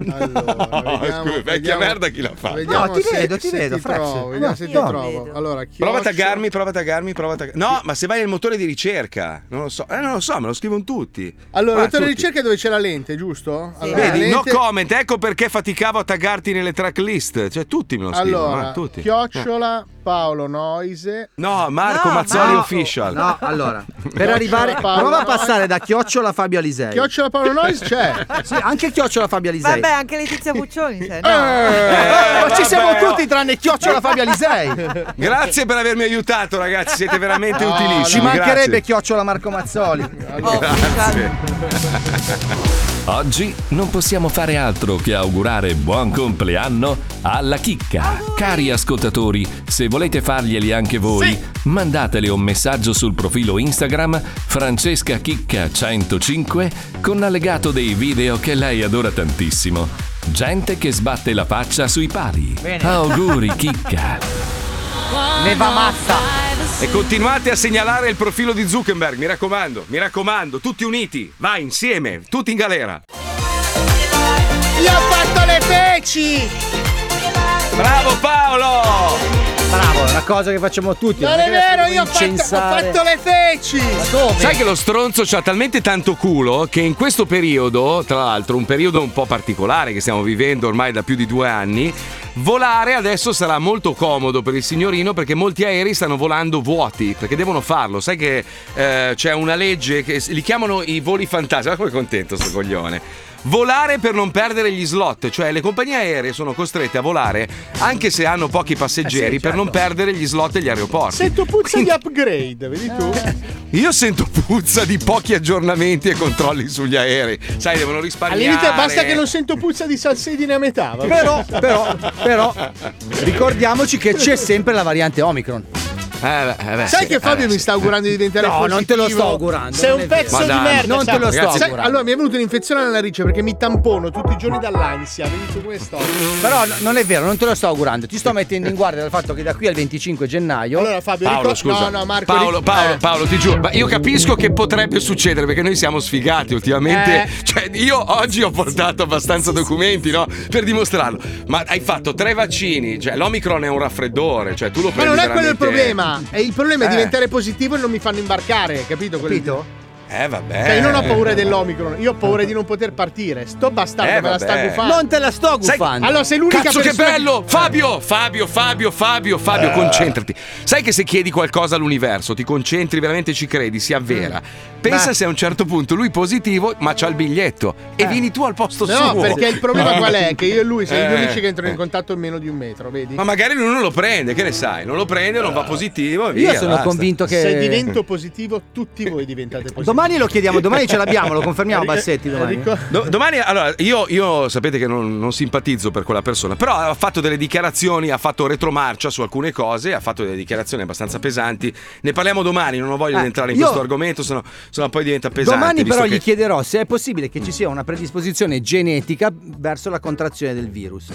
No, scusa, vecchia merda chi la fa? Vediamo No, ti se- vedo, ti vedo, ti trovo, vediamo se ti No, trovo. Allora, Prova a taggarmi, prova a taggarmi, prova a taggarmi. No, ma se vai nel motore di ricerca, non lo so. Eh, non lo so, me lo scrivono tutti. Allora, Ah, il motore di ricerca è dove c'è la lente, giusto? Allora, Vedi, la no lente- comment, ecco perché faticavo a taggarti nelle tracklist. Cioè, tutti me lo scrivono, Allora, eh, tutti. chiocciola Paolo Noise. No, Marco Mazzoli no. Official. No, allora, per arrivare Paolo prova a passare da Chiocciola a Fabio Alisei. Chiocciola Paolo Noise c'è. Sì, anche Chiocciola Fabio Alisei. Vabbè, anche Letizia Puccioni c'è. No. Ma ci siamo vabbè, tutti tranne Chiocciola Fabio Alisei. Grazie per avermi aiutato, ragazzi. Siete veramente No, utilissimi. Ci mancherebbe grazie. Chiocciola Marco Mazzoli. Grazie. Oggi non possiamo fare altro che augurare buon compleanno alla chicca. Cari ascoltatori, se volete farglieli anche voi, mandatele un messaggio sul profilo Instagram Francesca Chicca 105 con allegato dei video che lei adora tantissimo. Gente che sbatte la faccia sui pali. Bene. Auguri chicca. Ne va mazza. E continuate a segnalare il profilo di Zuckerberg, mi raccomando, mi raccomando, tutti uniti, vai insieme, tutti in galera. Io ho fatto le feci! Bravo Paolo! Bravo, è una cosa che facciamo tutti. Non non è vero, io ho fatto, ho fatto le feci. Ma dove? Sai che lo stronzo c'ha talmente tanto culo che in questo periodo, tra l'altro un periodo un po' particolare che stiamo vivendo ormai da più di due anni, volare adesso sarà molto comodo per il signorino perché molti aerei stanno volando vuoti, perché devono farlo. Sai che eh, c'è una legge che li chiamano i voli fantasma, come è contento sto coglione. Volare per non perdere gli slot, cioè le compagnie aeree sono costrette a volare anche se hanno pochi passeggeri per non perdere gli slot agli aeroporti. Sento puzza di upgrade, vedi tu? Io sento puzza di pochi aggiornamenti e controlli sugli aerei. Sai, devono Al risparmiare. limite basta che non sento puzza di salsedine a metà. va bene? Però, però, però, ricordiamoci che c'è sempre la variante Omicron. Eh, beh, eh beh, Sai sì, che Fabio eh, mi sta augurando di diventare No, positivo? non te lo sto augurando, Sei un pezzo Ma di merda. non te lo sto augurando. allora, mi è venuta un'infezione alla narice perché mi tampono tutti i giorni dall'ansia. Vedi tu come sto? Però no- non è vero, non te lo sto augurando. Ti sto mettendo in guardia dal fatto che da qui al 25 gennaio. Allora, Fabio, Paolo, ricor- scusa. No, no, Marco. Paolo, Paolo, eh. Paolo, ti giuro, ma io capisco che potrebbe succedere perché noi siamo sfigati ultimamente. Eh. Cioè, io oggi ho portato abbastanza documenti, no? Per dimostrarlo. Ma hai fatto tre vaccini, cioè l'Omicron è un raffreddore, cioè tu lo Ma prendi non è quello il problema. È, il problema è Eh. diventare positivo e non mi fanno imbarcare, capito? Capito? Eh, vabbè. Cioè, io non ho paura dell'Omicron, io ho paura di non poter partire. Sto bastardo, Eh, me la sta vabbè. gufando. Non te la sto Sai- gufando. Allora, sei l'unica Cazzo che persona bello! Fabio, Fabio, Fabio, Fabio, Fabio, Eh. concentrati. Sai che se chiedi qualcosa all'universo, ti concentri, veramente ci credi, si avvera. Pensa Beh. se a un certo punto lui positivo, ma c'ha il biglietto e vieni tu al posto Eh. No, suo. perché il problema qual è? Che io e lui siamo gli Eh. unici che entrano in contatto in meno di un metro, vedi? Ma magari lui non lo prende, che ne sai? Non lo prende, non va positivo e via. Io sono basta. convinto che. Se divento positivo, tutti voi diventate positivi. Domani lo chiediamo, domani ce l'abbiamo, lo confermiamo Bassetti domani. Do- domani, allora, io, io sapete che non, non simpatizzo per quella persona, però ha fatto delle dichiarazioni, ha fatto retromarcia su alcune cose, ha fatto delle dichiarazioni abbastanza pesanti. Ne parliamo domani, non ho voglia Eh, di entrare in io- questo argomento, sennò, sennò poi diventa pesante. Domani però che- gli chiederò se è possibile che ci sia una predisposizione genetica verso la contrazione del virus.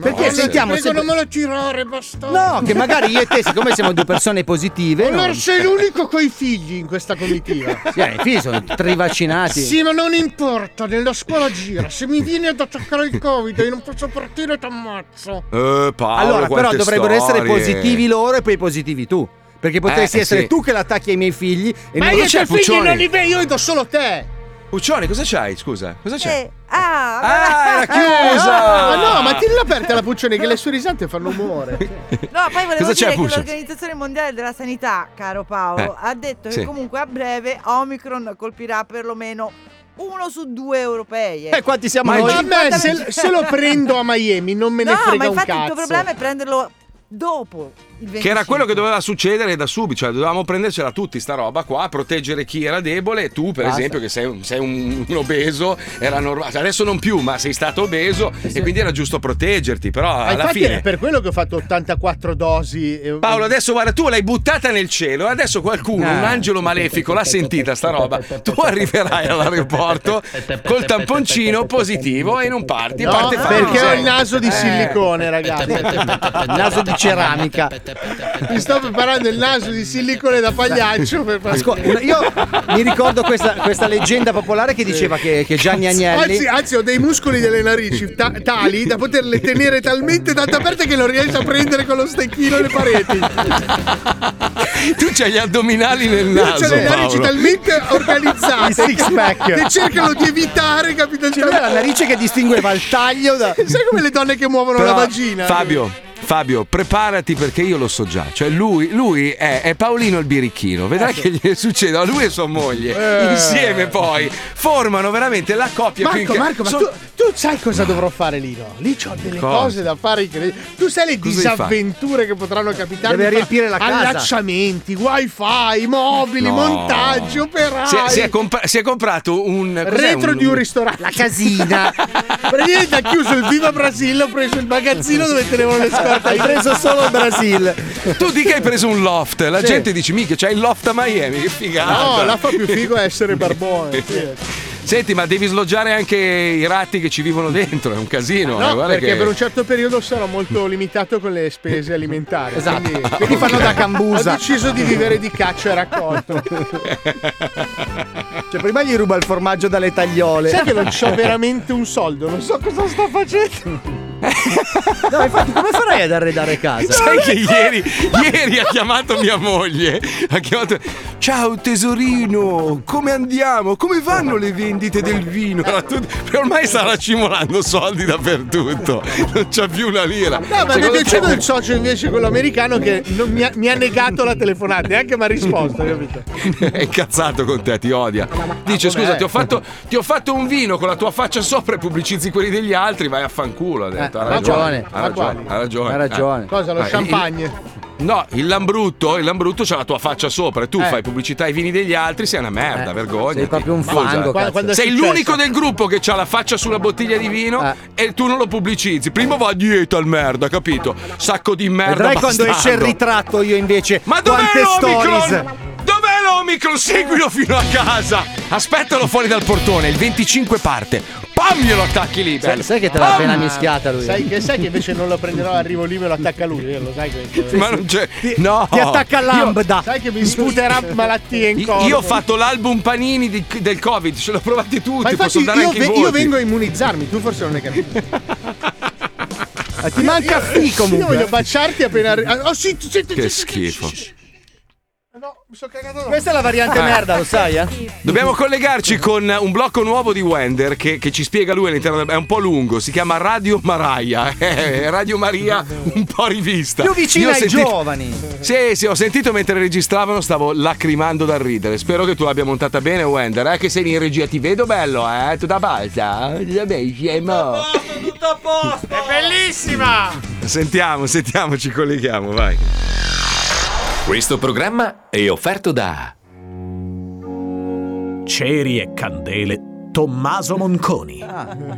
Perché Eh, sentiamo se... non me lo tirare, bastardo. No, che magari io e te, siccome siamo due persone positive... Allora non- sei l'unico coi figli in questa comitiva. Sì, figli sono trivaccinati. Sì, ma non importa, nella scuola gira. Se mi vieni ad attaccare il Covid e io non posso partire, ti ammazzo. Eh, Paolo, allora, però dovrebbero essere storie. positivi loro e poi positivi tu. Perché potresti Eh, essere sì. tu che l'attacchi ai miei figli e Ma non io c'è i tuoi figli non li vedo, io vedo solo te. Puccioni, cosa c'hai? Scusa, cosa c'è? Eh, ah, Ah, era Ma chiusa! no, ma tienila aperta la Puccioni che le sue risate fanno umore. No, poi volevo Cosa c'è, dire che Puccio? l'Organizzazione Mondiale della Sanità, caro Paolo, Eh, ha detto sì. che comunque a breve Omicron colpirà perlomeno uno su due europei. Eh, quanti siamo Ma noi? A me se, se lo prendo a Miami non me ne no, frega ma un infatti cazzo. il tuo problema è prenderlo dopo il 25. Che era quello che doveva succedere da subito, cioè dovevamo prendercela tutti sta roba qua, proteggere chi era debole tu per Basta. esempio che sei un, sei un- un obeso, era normale, adesso non più, ma sei stato obeso e quindi era giusto proteggerti, però Ma alla infatti fine... è per quello che ho fatto 84 dosi. e- Paolo, adesso guarda, tu l'hai buttata nel cielo, adesso qualcuno, un angelo malefico, l'ha sentita sta roba. Tu arriverai all'aeroporto col tamponcino positivo e non parti, No, parte perché ho il naso di Eh. silicone, ragazzi. naso di ceramica. Mi sto preparando il naso di silicone da pagliaccio per fare. Ascol- io mi ricordo questa, questa leggenda popolare che diceva che, che Gianni Agnelli. Anzi, anzi, ho dei muscoli delle narici ta- tali da poterle tenere talmente tanto aperte che non riesco a prendere con lo stecchino le pareti. Tu c'hai gli addominali nel Io naso. ho le narici Paolo. talmente organizzate six pack. che cercano di evitare, capito? Ha la narice che distingueva il taglio da. Sai come le donne che muovono Però, la vagina? Fabio, Fabio, preparati perché io lo so già. Cioè, lui, lui è, è Paolino il birichino. Vedrai che gli succede a lui e sua moglie. Eh. Insieme poi formano veramente la coppia più Marco, inca- Marco, ma so- tu, tu sai cosa dovrò fare lì? No? Lì ho delle Cosa? cose da fare incredibili. Tu sai le Cosa disavventure che potranno capitare? Deve riempire la casa. Allacciamenti, wifi, mobili, No. montaggi, operai. si, è, si è comp- si è comprato un Retro di un ristorante. La casina. Praticamente ha chiuso il Viva Brasil, ho preso il magazzino dove tenevano le scorte. Hai preso solo il Brasil. Tu di che hai preso un loft? La Sì. gente dice: Mica, c'hai il loft a Miami, che figata. No, la fa più figo è essere barbone. sì. Senti, ma devi sloggiare anche i ratti che ci vivono dentro, è un casino. eh, No, guarda perché che... per un certo periodo sarò molto limitato con le spese alimentari. Esatto. Quindi, Quindi fanno da cambusa. Ho deciso di vivere di caccia e raccolto. Cioè, prima gli ruba il formaggio dalle tagliole. Sai che non c'ho veramente un soldo, non so cosa sto facendo. No, infatti, come farai ad arredare casa? Sai che ieri, ieri ha chiamato mia moglie. Ha chiamato. Ciao tesorino, come andiamo? Come vanno le vendite del vino? Ormai sta racimolando soldi dappertutto. Non c'ha più una lira. No, ma mi è piaciuto te- il socio invece quello americano che non mi, ha, mi ha negato la telefonata e anche mi ha risposto, capito? È incazzato con te, ti odia. Dice? Scusa, ti ho, fatto, ti ho fatto un vino con la tua faccia sopra e pubblicizzi quelli degli altri. Vai a fanculo. Ha Eh, ha ragione. Ha ragione. Ha ragione. Ha ragione. Eh. Cosa, lo Eh, il- champagne? No, il Lambrutto, il Lambrutto c'ha la tua faccia sopra e tu Eh. fai pubblicità ai vini degli altri, sei una merda, Eh, vergogna. sei proprio un fango, Quando- Sei l'unico del gruppo che ha la faccia sulla bottiglia di vino Eh. e tu non lo pubblicizzi. Prima va a dieta al merda, capito? Sacco di merda. Vedrai quando esce il bastardo. ritratto io invece. Ma dov'è l'Omicron? stories. Dov'è l'Omicron? Seguilo fino a casa. Aspettalo fuori dal portone, il 25 parte. Pam, glielo attacchi lì. Sai, sai che te l'ha appena mischiata lui. Sai che, sai che invece non lo prenderò, arrivo lì me lo attacca lui, eh, lo sai questo. Ma non c'è. No. Ti attacca lambda. Sai che mi sputerà malattie in Io- corpo. Io ho fatto l'album panini di- del Covid, ce l'ho provati tutti, Ma infatti dare io, ve- io vengo a immunizzarmi, tu forse non hai capito. Ma ti manca F Io voglio comunque. baciarti appena arri- Oh sì, sì, sì, Che sì, sì, schifo. No, mi sono cagato. Questa è la variante Ah. merda, lo sai, eh? Dobbiamo collegarci con un blocco nuovo di Wender che, che ci spiega lui all'interno del... è un po' lungo, si chiama Radio Maraia, eh, Radio Maria un po' rivista. Più vicina Io ho ai sentito- giovani. Sì, sì, ho sentito mentre registravano, stavo lacrimando dal ridere. Spero che tu l'abbia montata bene, Wender, eh, che sei in regia, ti vedo bello, eh, tutta balza. Vabbè, scemo. Tutto a posto! È bellissima! Sentiamo, sentiamo, ci colleghiamo, vai. Questo programma è offerto da Ceri e candele Tommaso Monconi.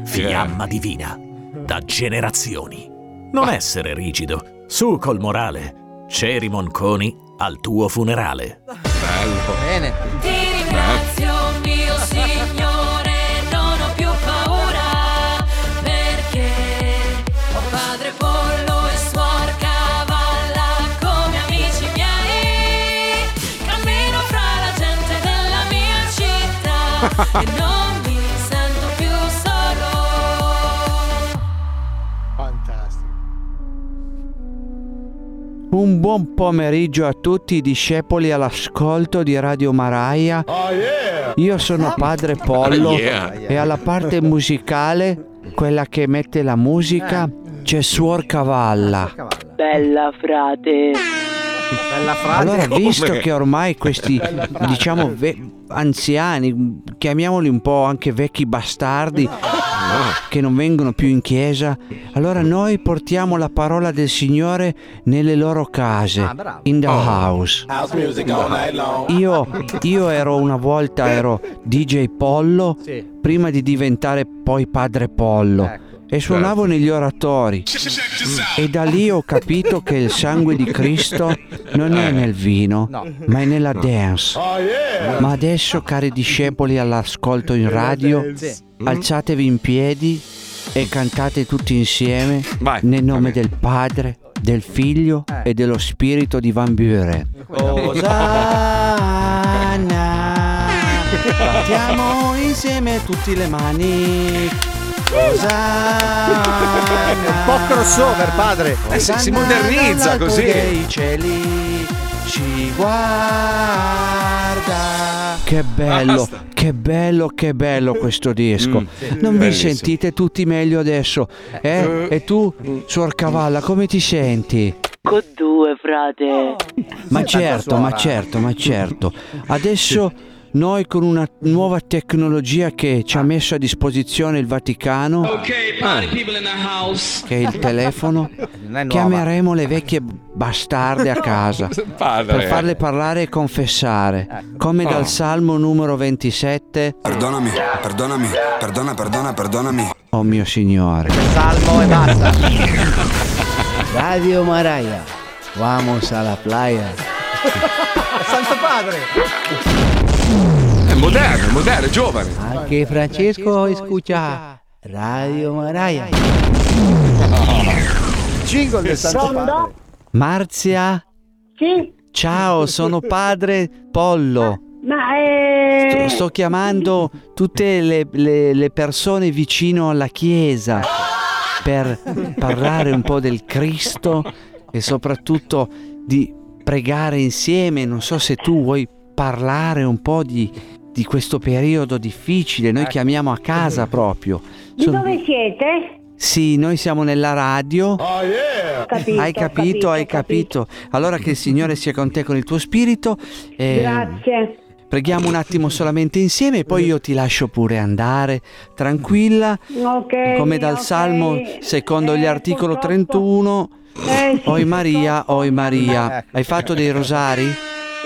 Fiamma divina. Da generazioni. Non essere rigido. Su col morale. Ceri Monconi al tuo funerale. Bello. Bene. E non mi sento più solo. Fantastico. Un buon pomeriggio a tutti i discepoli all'ascolto di Radio Maraia. Io sono padre Pollo Oh, yeah. e alla parte musicale, quella che mette la musica, c'è Suor Cavalla. Bella frate. Bella frase. Allora, visto che ormai questi, diciamo, ve- anziani, chiamiamoli un po' anche vecchi bastardi, che non vengono più in chiesa, allora noi portiamo la parola del Signore nelle loro case, in the house. Io, io ero una volta ero DJ Pollo, Sì. prima di diventare poi padre Pollo. E suonavo negli oratori. E da lì ho capito che il sangue di Cristo non è nel vino, ma è nella dance. Ma adesso, cari discepoli all'ascolto in radio, alzatevi in piedi e cantate tutti insieme nel nome del Padre, del Figlio e dello Spirito di Van Buren. Osanna, battiamo insieme tutte le mani. Un po' crossover, padre. Eh, si- si modernizza così. dei cieli ci guarda. Che bello, Basta. che bello, che bello questo disco. Mm, sì. Non vi Bellissimo. sentite tutti meglio adesso? Eh? E tu, Suor Cavalla, come ti senti? Con due frate. Ma certo, ma certo, ma certo. Adesso noi con una nuova tecnologia che ci ha messo a disposizione il Vaticano, che è il telefono, chiameremo le vecchie bastarde a casa Padre. per farle parlare e confessare, come dal Oh. Salmo numero 27. Perdonami, perdonami, perdona, perdona, perdonami. Oh mio Signore. Salmo e basta. Radio Maraia, vamos a la playa. Santo padre. È moderno, è moderno, è giovane. Anche Francesco escucha Radio Maraia. Jingle del Santo Padre. Marzia? Sì, Ciao, sono padre Pollo. ma eh, Sto, sto chiamando tutte le, le- le persone vicino alla chiesa per parlare un po' del Cristo e soprattutto di pregare insieme. Non so se tu vuoi parlare un po' di, di questo periodo difficile. Noi chiamiamo a casa proprio. di Sono- dove siete? Sì, noi siamo nella radio. Capito, hai capito, hai capito. Allora che il Signore sia con te con il tuo spirito. e Grazie. Preghiamo un attimo solamente insieme e poi io ti lascio pure andare tranquilla. Ok. Come dal ok. Salmo secondo gli articolo 31. Eh, sì, Oi Maria, oi Maria. Hai fatto dei rosari?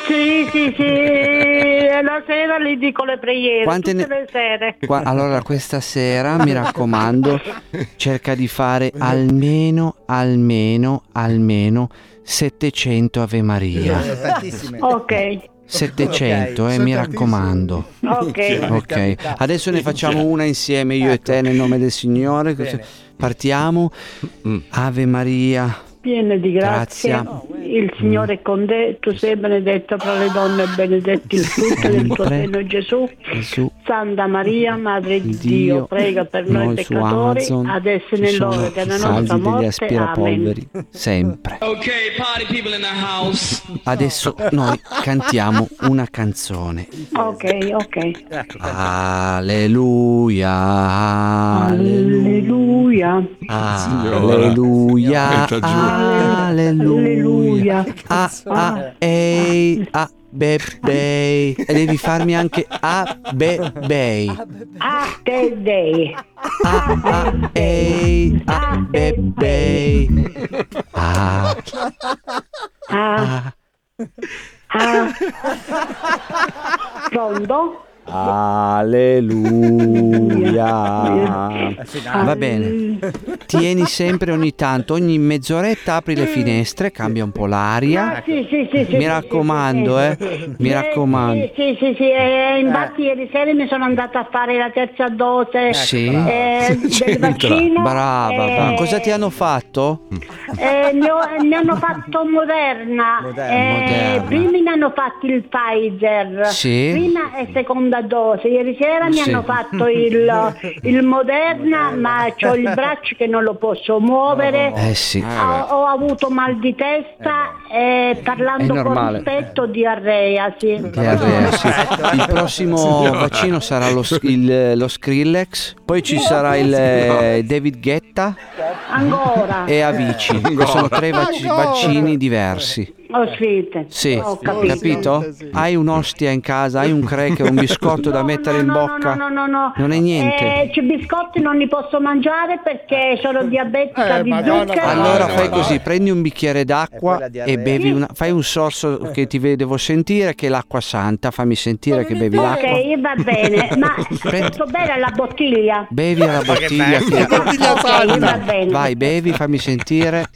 Sì, sì, sì. E la sera li dico le preghiere. Quante tutte ne- le sere. Qua- allora questa sera mi raccomando cerca di fare almeno, almeno, almeno 700 Ave Maria. Tantissime. Ok. 700, eh, mi raccomando. Ok. Ok, adesso ne facciamo una insieme io e te nel nome del Signore. così Partiamo. Ave Maria. Piena di grazia. Grazia. Il Signore è con te. Tu sei benedetta fra le donne e benedetto il frutto del tuo Sempre. seno Gesù. Gesù. Santa Maria, Madre di Dio, Dio, prega per noi, noi peccatori, Amazon adesso ci nell'ora della nostra saldi degli morte. Amen. sempre Ok, party people in the house. adesso noi cantiamo una canzone Ok, ok. alleluia alleluia Alleluia. alleluia giù. Alleluia a a ei a be bei e devi farmi anche a be bei A te dei. a a ei a be bei a. Ah. Ah. Pronto? Alleluia. Va bene. Tieni sempre ogni tanto, ogni mezz'oretta apri le finestre, cambia un po' l'aria. Sì, sì, sì, sì, Mi sì, raccomando, sì, eh. sì. Mi Eh, raccomando. Sì, sì, sì, eh, infatti ieri sera mi sono andata a fare la terza dose Sì. eh, del vaccino. Brava, eh. Cosa ti hanno fatto? eh, ne, ho- ne hanno fatto Moderna, Moderna. Eh, Moderna. prima ne hanno fatto il Pfizer, Sì. prima e seconda dose, ieri sera mi Sì. hanno fatto il, il Moderna ma ho il braccio che non lo posso muovere, Eh sì. ho, ho avuto mal di testa e parlando con rispetto diarrea, sì. Diarrea, sì. Il prossimo vaccino sarà lo, il- lo Skrillex, poi ci sarà il eh, David Guetta Ancora. e Avicii. che Sono tre vac- Ancora. vaccini diversi. Ho scritto. Sì, Ho capito. capito? Hai un'ostia in casa, hai un cracker, un biscotto da mettere in bocca. No, no, no. Non è niente. Eh, c'è biscotti non li posso mangiare perché sono diabetica di zucchero. Allora fai così, prendi un bicchiere d'acqua diarrea. e bevi una, fai un sorso che ti devo sentire che è l'acqua santa, fammi sentire che bevi l'acqua. Ok, va bene, ma Prendi- sto bene alla bottiglia. Bevi alla bottiglia. che- va bene. Vai, bevi, fammi sentire.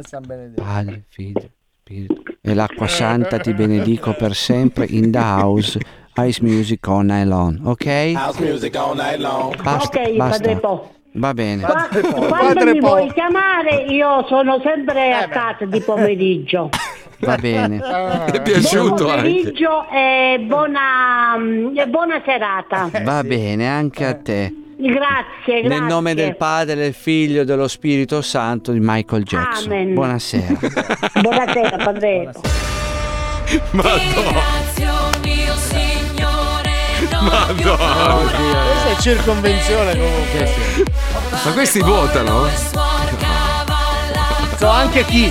San Benedetto. Padre, Figlio. E l'acqua santa ti benedico per sempre in the house. Ice music all night long, ok? House music all night long. Basta, ok, basta. padre Po. Va bene. Qua- Quando Padre mi Po. vuoi chiamare io sono sempre a casa di pomeriggio. Va bene. Ti è Buon piaciuto anche? pomeriggio e buona, e buona serata. Va bene, anche a te. Grazie, grazie. Nel nome del Padre, del Figlio e dello Spirito Santo di Michael Jackson. Amen. Buonasera. Buonasera, padre. Più Madonna. Questa è circonvenzione comunque. Ma questi votano? So anche chi.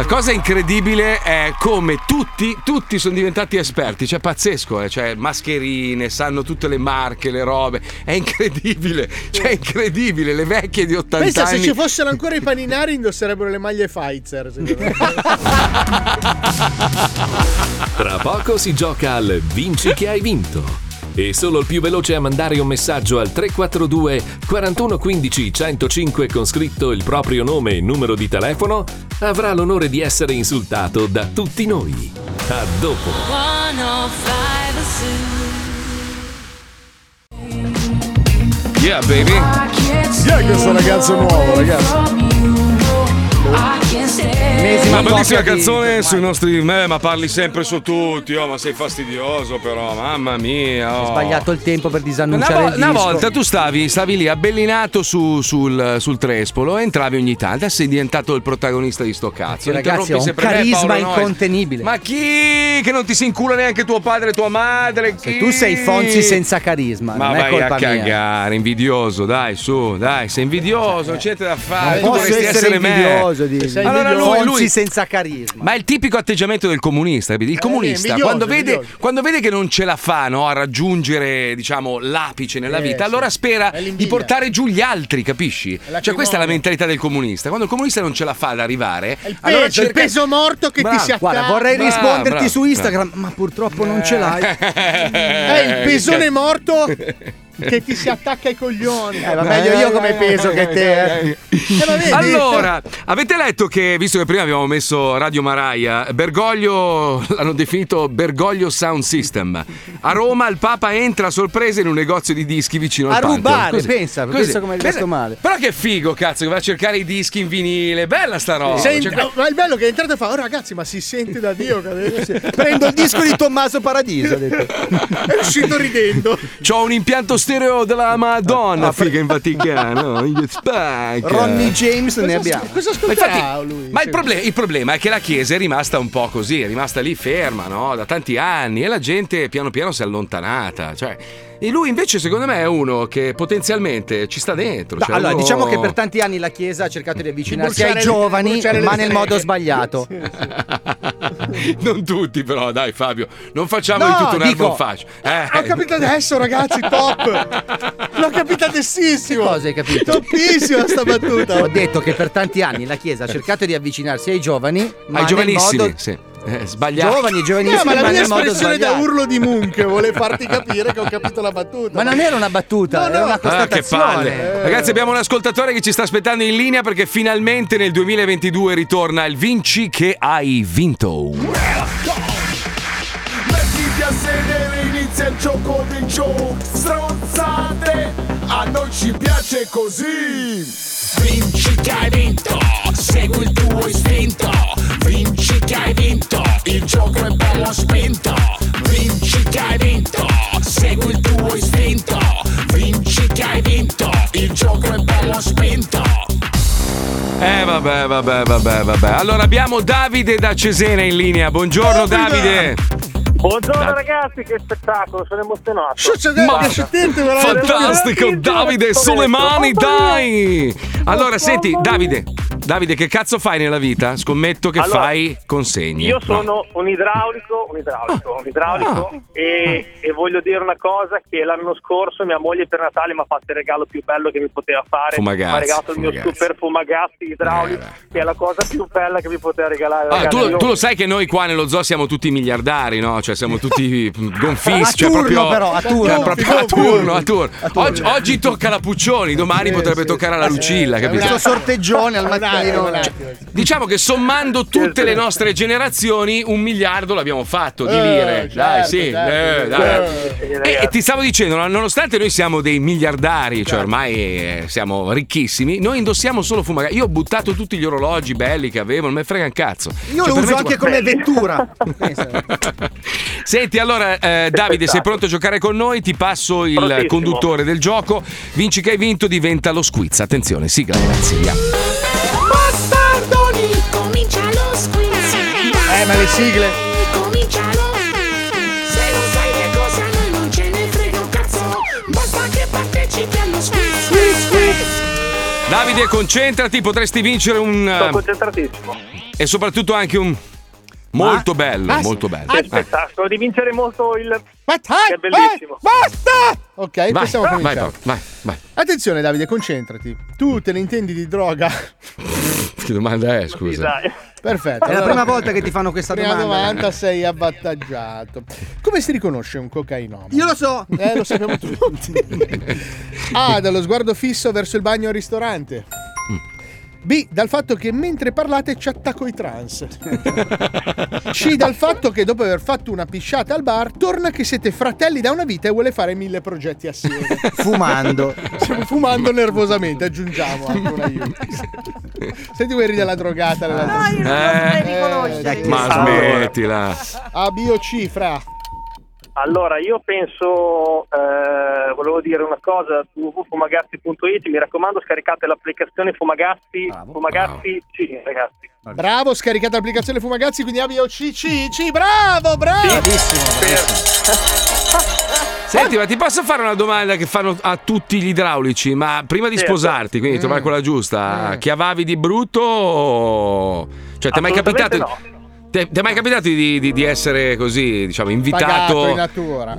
La cosa incredibile è come tutti, tutti sono diventati esperti, cioè pazzesco, eh? cioè mascherine, sanno tutte le marche, le robe, è incredibile, cioè è incredibile, le vecchie di 80 Pensa se anni. ci fossero ancora i paninari indosserebbero le maglie Pfizer. secondo me. Tra poco si gioca al Vinci che hai vinto. E solo il più veloce a mandare un messaggio al 342 41 15 105 con scritto il proprio nome e numero di telefono avrà l'onore di essere insultato da tutti noi. A dopo. 105 Yeah, baby. Chi è questo ragazzo nuovo, ragazzi? Una bellissima canzone sui nostri. Eh, ma parli sempre su tutti, oh, ma sei fastidioso, però, mamma mia. Ho oh. sbagliato il tempo per Una, disannunciare vo- il una volta tu stavi, stavi lì abbellinato su- sul, sul trespolo e entravi ogni tanto. Adesso sei diventato il protagonista di sto cazzo. Ragazzi, ho un me, carisma Noyes. incontenibile. Ma chi? Che non ti si incula neanche tuo padre e tua madre? Se chi? tu sei Fonzi senza carisma, Ma non è vai colpa a mia. cagare, invidioso, dai, su, dai, sei invidioso, non c'è niente da fare. Non tu posso dovresti essere me. invidioso di Sei Allora lui, lui- senza carisma. Ma è il tipico atteggiamento del comunista? Il comunista, invidioso, quando, vede, quando vede che non ce la fa no, a raggiungere, diciamo, l'apice nella Eh, vita, sì. allora spera È di portare giù gli altri, capisci? Cioè, questa è la mentalità del comunista. Quando il comunista non ce la fa ad arrivare, Il allora peso, il cerca- peso morto che Bravo, ti si accade. Guarda, vorrei Bravo, risponderti bravo, su Instagram, ma purtroppo non ce l'hai. Eh, il pesone morto. che ti si attacca ai coglioni. Eh, va meglio io come peso che te. eh. Eh, vedi? Allora, avete letto che, visto che prima abbiamo messo Radio Maraia, Bergoglio l'hanno definito Bergoglio Sound System. A Roma il Papa entra a sorpresa in un negozio di dischi vicino A al Pantheon. rubare, Così. pensa, Così. pensa come è rimasto male. Però che figo, cazzo, che va a cercare i dischi in vinile. Bella sta roba. Senti- Cioè, oh, ma il bello che è entrato e fa: Oh ragazzi, ma si sente da Dio. Prendo il disco di Tommaso Paradiso. ha detto. È uscito ridendo. C'ho un impianto stereo della Madonna, figa in Vaticano. Ronnie James ne Cosa- abbiamo. Cosa Ma, infatti- lui? ma il, proble- il problema è che la Chiesa è rimasta un po' così, è rimasta lì ferma, no? Da tanti anni e la gente piano piano si è allontanata. Cioè, e lui invece, secondo me, è uno che potenzialmente ci sta dentro. Cioè allora, uno- diciamo che per tanti anni la Chiesa ha cercato di avvicinarsi ai giovani, ma nel modo sbagliato. non tutti, però, dai, Fabio, non facciamo No, di tutto un dico- faccio. Eh, Ho capito adesso, ragazzi, top! L'ho capito adessissimo! Cosa hai capito? Toppissima sta battuta! Ho detto che per tanti anni la Chiesa ha cercato di avvicinarsi ai giovani, ma ai nel giovanissimi, modo- sì. Eh, sbagliato. Giovani, giovanissimi, No, ma la mia espressione da urlo di Munch vuole farti capire che ho capito la battuta. Ma non era una battuta, No, era no. una Ah, che constatazione. palle. Ragazzi, abbiamo un ascoltatore che ci sta aspettando in linea perché finalmente nel 2022 ritorna il Vinci che hai vinto. Mettiti a sedere, inizia il gioco dei giochi Stronzate, a noi ci piace così Vinci che hai vinto, segui il tuo istinto Vinci che hai vinto, il gioco è bello spinto Vinci che hai vinto, segui il tuo istinto Vinci che hai vinto, il gioco è bello spinto Eh vabbè, vabbè, vabbè, vabbè. Allora abbiamo Davide da Cesena in linea. Buongiorno Davide. Buongiorno ragazzi, che spettacolo, sono emozionato. Ma- Fantastico, Davide sulle mani, dai! Allora, senti, Davide, Davide, che cazzo fai nella vita? Scommetto che Allora, fai consegne. Io No. sono un idraulico, un idraulico, un idraulico e, e voglio dire una cosa che l'anno scorso mia moglie per Natale mi ha fatto il regalo più bello che mi poteva fare. Fumagazzi, mi ha regalato il mio Fumagazzi. super fumagazzi idraulico, che è la cosa più bella che mi poteva regalare. Ah, ragazzi. tu, Io- tu lo sai che noi qua nello zoo siamo tutti miliardari, no? Cioè siamo tutti gonfisti. A cioè turno, proprio, però, a turno. cioè, proprio a turno, a gonfi. turno. Oggi, oggi tocca la Puccioni, domani potrebbe toccare alla Lucilla, capito? Questo sorteggione al mattino. Cioè, Diciamo che sommando tutte le nostre generazioni, un miliardo l'abbiamo fatto di Eh, lire. dai, certo, sì, certo. eh, dai. Eh, E, e ti stavo dicendo, no, nonostante noi siamo dei miliardari, cioè ormai eh, siamo ricchissimi, noi indossiamo solo fumagazzi. Io ho buttato tutti gli orologi belli che avevo, non me frega un cazzo. Io Cioè, lo uso anche come vettura. Senti, allora, eh, Davide, sei pronto a giocare con noi? Ti passo il Prontissimo. conduttore del gioco. Vinci che hai vinto, diventa lo squiz. Attenzione, sigla, ragazzi, andiamo. Bastardoni, comincia lo squiz Eh, ma le sigle. Comincia lo Se non sai che cosa a noi non ce ne frega un cazzo Basta che partecipi allo squiz Squiz, squiz Davide, concentrati, potresti vincere un. Sono eh, concentratissimo. e soprattutto anche un. Molto bello, Ah, molto bello. Eh, spettacolo di vincere molto il. Che Che è bellissimo. Basta! Ok, vai, possiamo vai, cominciare. Vai, vai. Attenzione Davide, concentrati. Tu te ne intendi di droga? Che domanda è, scusa? Perfetto. È la allora- prima volta che ti fanno questa Prima domanda. domanda sei avvantaggiato. Come si riconosce un cocainomane? Io lo so. Eh, lo sappiamo tutti. A. Dallo sguardo fisso verso il bagno al ristorante. B. Dal fatto che mentre parlate ci attacco i trans. C. Dal fatto che dopo aver fatto una pisciata al bar torna che siete fratelli da una vita e vuole fare mille progetti assieme. Fumando. Stiamo fumando nervosamente, aggiungiamo anche un aiuto. Senti quelli della drogata. Della No, io non lo saprei riconoscere. Ma smettila. A, B o C, fra. Allora, io penso, eh, volevo dire una cosa, www.fumagazzi.it, mi raccomando scaricate l'applicazione Fumagazzi, Fumagazzi, sì ragazzi. Bravo, scaricate l'applicazione Fumagazzi, quindi A, B o C, C, C, bravo, bravo. Senti, ma ti posso fare una domanda che fanno a tutti gli idraulici? Ma prima di Certo. sposarti, quindi trovare quella giusta, chiavavi di brutto? o- Cioè, ti è mai capitato? Ti ti è mai capitato di, di- di essere così, diciamo, invitato,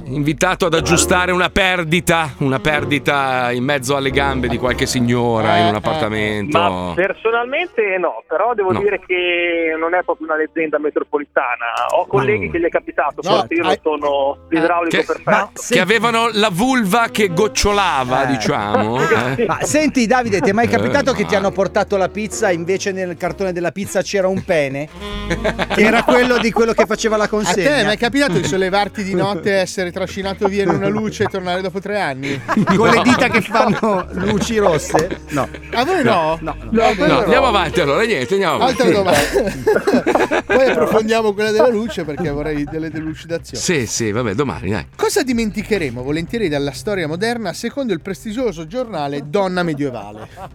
in invitato ad aggiustare una perdita, una perdita in mezzo alle gambe di qualche signora in un appartamento? Ma personalmente no, però devo No. dire che non è proprio una leggenda metropolitana. Ho colleghi che gli è capitato, No, forse io non sono l'idraulico Che, perfetto. che avevano la vulva che gocciolava, Eh. diciamo. eh? Ma senti Davide, ti è mai Eh, capitato che ma- ti hanno portato la pizza e invece nel cartone della pizza c'era un pene? Che era quello di quello che faceva la A te consegna. è mai capitato di sollevarti di notte, essere trascinato via in una luce e tornare dopo tre anni? Con le dita che fanno luci rosse? No. A voi no? No. Va bene, No, andiamo avanti allora, niente, andiamo avanti. Altra domanda. Poi approfondiamo quella della luce perché vorrei delle delucidazioni. Sì, sì, vabbè, domani, dai. Cosa dimenticheremo volentieri dalla storia moderna secondo il prestigioso giornale Donna Medievale?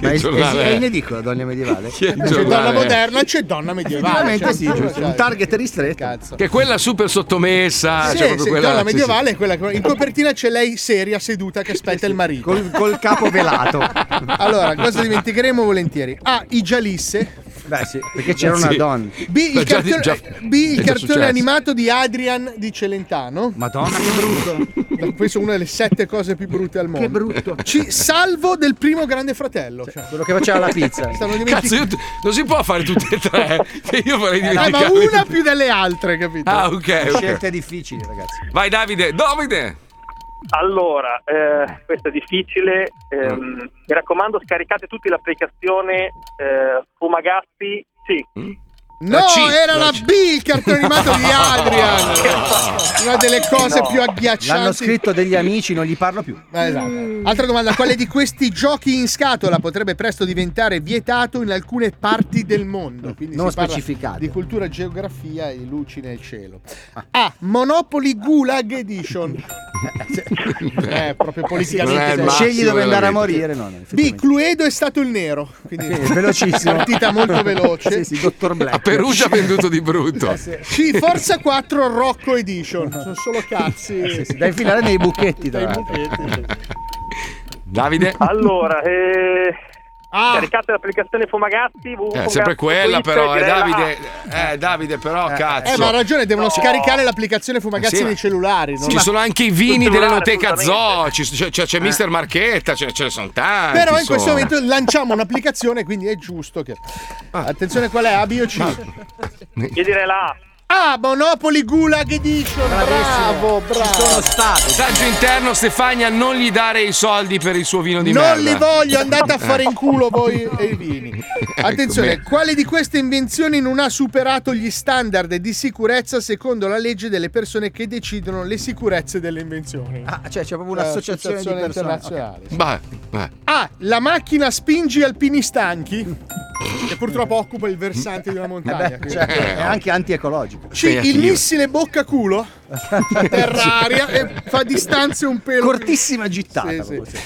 Ma è, giornale è è? in edicola la donna medievale? C'è giornale Donna è? Moderna, c'è Donna Medievale. Effettivamente cioè, sì, giusto. sai. Un target ristretto. Cazzo. Che è quella super sottomessa. Sì, cioè sì, quella, Donna sì, sì. Medievale è quella in copertina c'è lei seria seduta che aspetta il marito. Col, col capo velato. Allora, cosa dimenticheremo volentieri? A. I Gialisse. Beh sì, perché c'era una Sì. donna. B. Il cartone, già- B, il cartone successo. animato di Adrian di Celentano. Madonna, che brutto. Questa è una delle sette cose più brutte al mondo. Che brutto. C. Salvo del primo grande fratello. Cioè, Quello che faceva la pizza. Cazzo, io non si può fare tutte e tre. Io vorrei Eh, ma una più delle altre, capito? Ah, ok, ok. Scelte difficili, ragazzi. Vai Davide, Davide. Allora, eh, questo è difficile. ehm, Mm. Mi raccomando, scaricate tutti l'applicazione eh, Fumagazzi. Sì. Mm. No, La C, era la la. B, il cartone animato di Adrian. Una delle cose No. più agghiaccianti. L'hanno scritto degli amici, non gli parlo più. Eh, esatto. Altra domanda, quale di questi giochi in scatola potrebbe presto diventare vietato in alcune parti del mondo? Quindi Non specificato. Di cultura, geografia e luci nel cielo. A. Monopoly Gulag Edition. Eh, proprio politicamente. Scegli dove andare a morire, no. no, B. Cluedo è stato il nero. Quindi Sì, velocissimo. Partita molto veloce. Sì, sì, Dottor Black. Perugia ha venduto di brutto. C. Forza 4 Rocco Edition. Sono solo cazzi. Sì, sì, da infilare nei buchetti, tra Dai l'altro. buchetti. Davide. Allora, eh, Ah. caricate l'applicazione Fumagazzi. Eh, sempre quella però, eh, Davide. Eh, Davide, però, cazzo. Eh, ma ha ragione, devono scaricare l'applicazione Fumagazzi Sì, ma- nei cellulari. no? Ci sono anche i vini dell'Enoteca. Zoo, c'è, c'è, c'è Mister Marchetta, ce, ce ne sono tanti. Però in questo momento lanciamo un'applicazione, quindi è giusto che. Ah. Attenzione, qual è? A, B o C? Io direi la A. Ah, Monopoly Gulag Edition. Bravo, bravo. Ci sono state. Messaggio interno, Stefania, non gli dare i soldi per il suo vino di Non merda. li voglio, andate a Eh. fare in culo voi e i vini. Attenzione, Ecco, beh. quale di queste invenzioni non ha superato gli standard di sicurezza secondo la legge delle persone che decidono le sicurezze delle invenzioni? Ah, cioè c'è proprio un'associazione di persone. internazionale. Vai, vai. A. La macchina spingi alpini stanchi, che purtroppo occupa il versante di una Eh montagna. beh, quindi- cioè, è anche antiecologico. C. Sì, Il missile bocca culo, terra aria e fa distanze un pelo. Cortissima gittata. Sì, sì.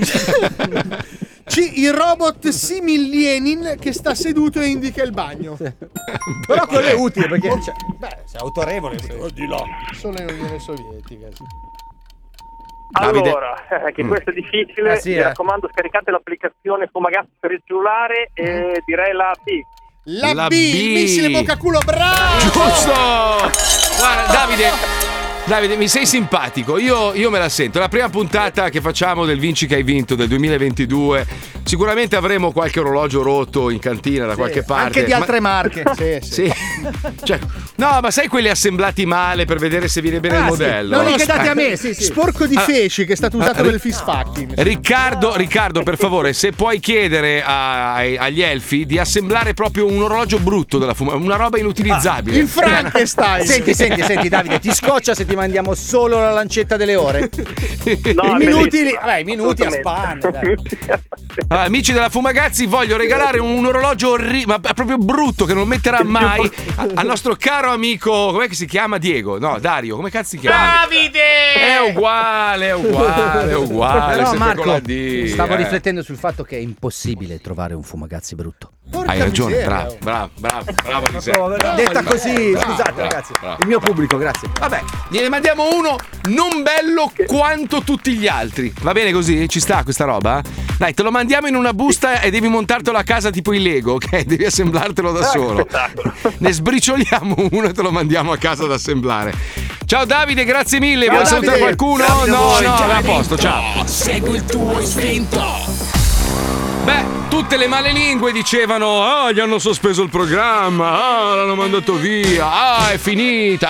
C. Il robot simil Lenin che sta seduto e indica il bagno. Però quello è utile perché cioè, beh, sei autorevole. Di là. Solo in Unione Sovietica. sì. Davide. Allora, eh, che questo è difficile. Ah, sì, Mi eh. raccomando, scaricate l'applicazione Fumagazzi per il cellulare e direi la B. La, La B, B. il missile bocca culo, bravo! Giusto! Guarda, Davide. Davide, mi sei simpatico, io, io me la sento. La prima puntata che facciamo del Vinci che hai vinto del 2022, sicuramente avremo qualche orologio rotto in cantina da qualche parte. Anche di ma- altre marche. Sì, sì. Sì. Cioè, no, ma sai quelli assemblati male per vedere se viene bene il Ah, sì. modello? No, li che date a me, sì, sì. Sporco di Ah. feci che è stato usato Ah, per il fist fucking. Riccardo, Riccardo, per favore, se puoi chiedere a- ai- agli elfi di assemblare proprio un orologio brutto della fuma, una roba inutilizzabile. Il Frankenstein. Senti, senti, senti, Davide, ti scoccia se ti mandiamo solo la lancetta delle ore? No, I minuti, vabbè, minuti a spanne. Allora, amici della Fumagazzi, voglio regalare un orologio orri- ma proprio brutto che non metterà mai al nostro caro amico, com'è che si chiama? Diego? No, Dario, come cazzo si chiama? È uguale, è uguale, è uguale. Però Marco, D, stavo eh. riflettendo sul fatto che è impossibile trovare un fumagazzi brutto. Porca Hai ragione, miseria. bravo, bravo, bravo, bravo di sé. Detta Bravo, così, bravo, scusate bravo, ragazzi, bravo. il mio pubblico, grazie. Vabbè, gliene mandiamo uno non bello quanto tutti gli altri. Va bene così? Ci sta questa roba? Dai, te lo mandiamo in una busta e devi montartelo a casa tipo il Lego, ok? Devi assemblartelo da solo. Ne sbricioliamo uno e te lo mandiamo a casa ad assemblare. Ciao Davide, grazie mille. Ciao, Vuoi salutare Davide. qualcuno? Grazie a No, no, a posto, ciao. Segui il tuo istinto. Beh, tutte le male lingue dicevano: Ah, gli hanno sospeso il programma, ah, l'hanno mandato via, ah, è finita,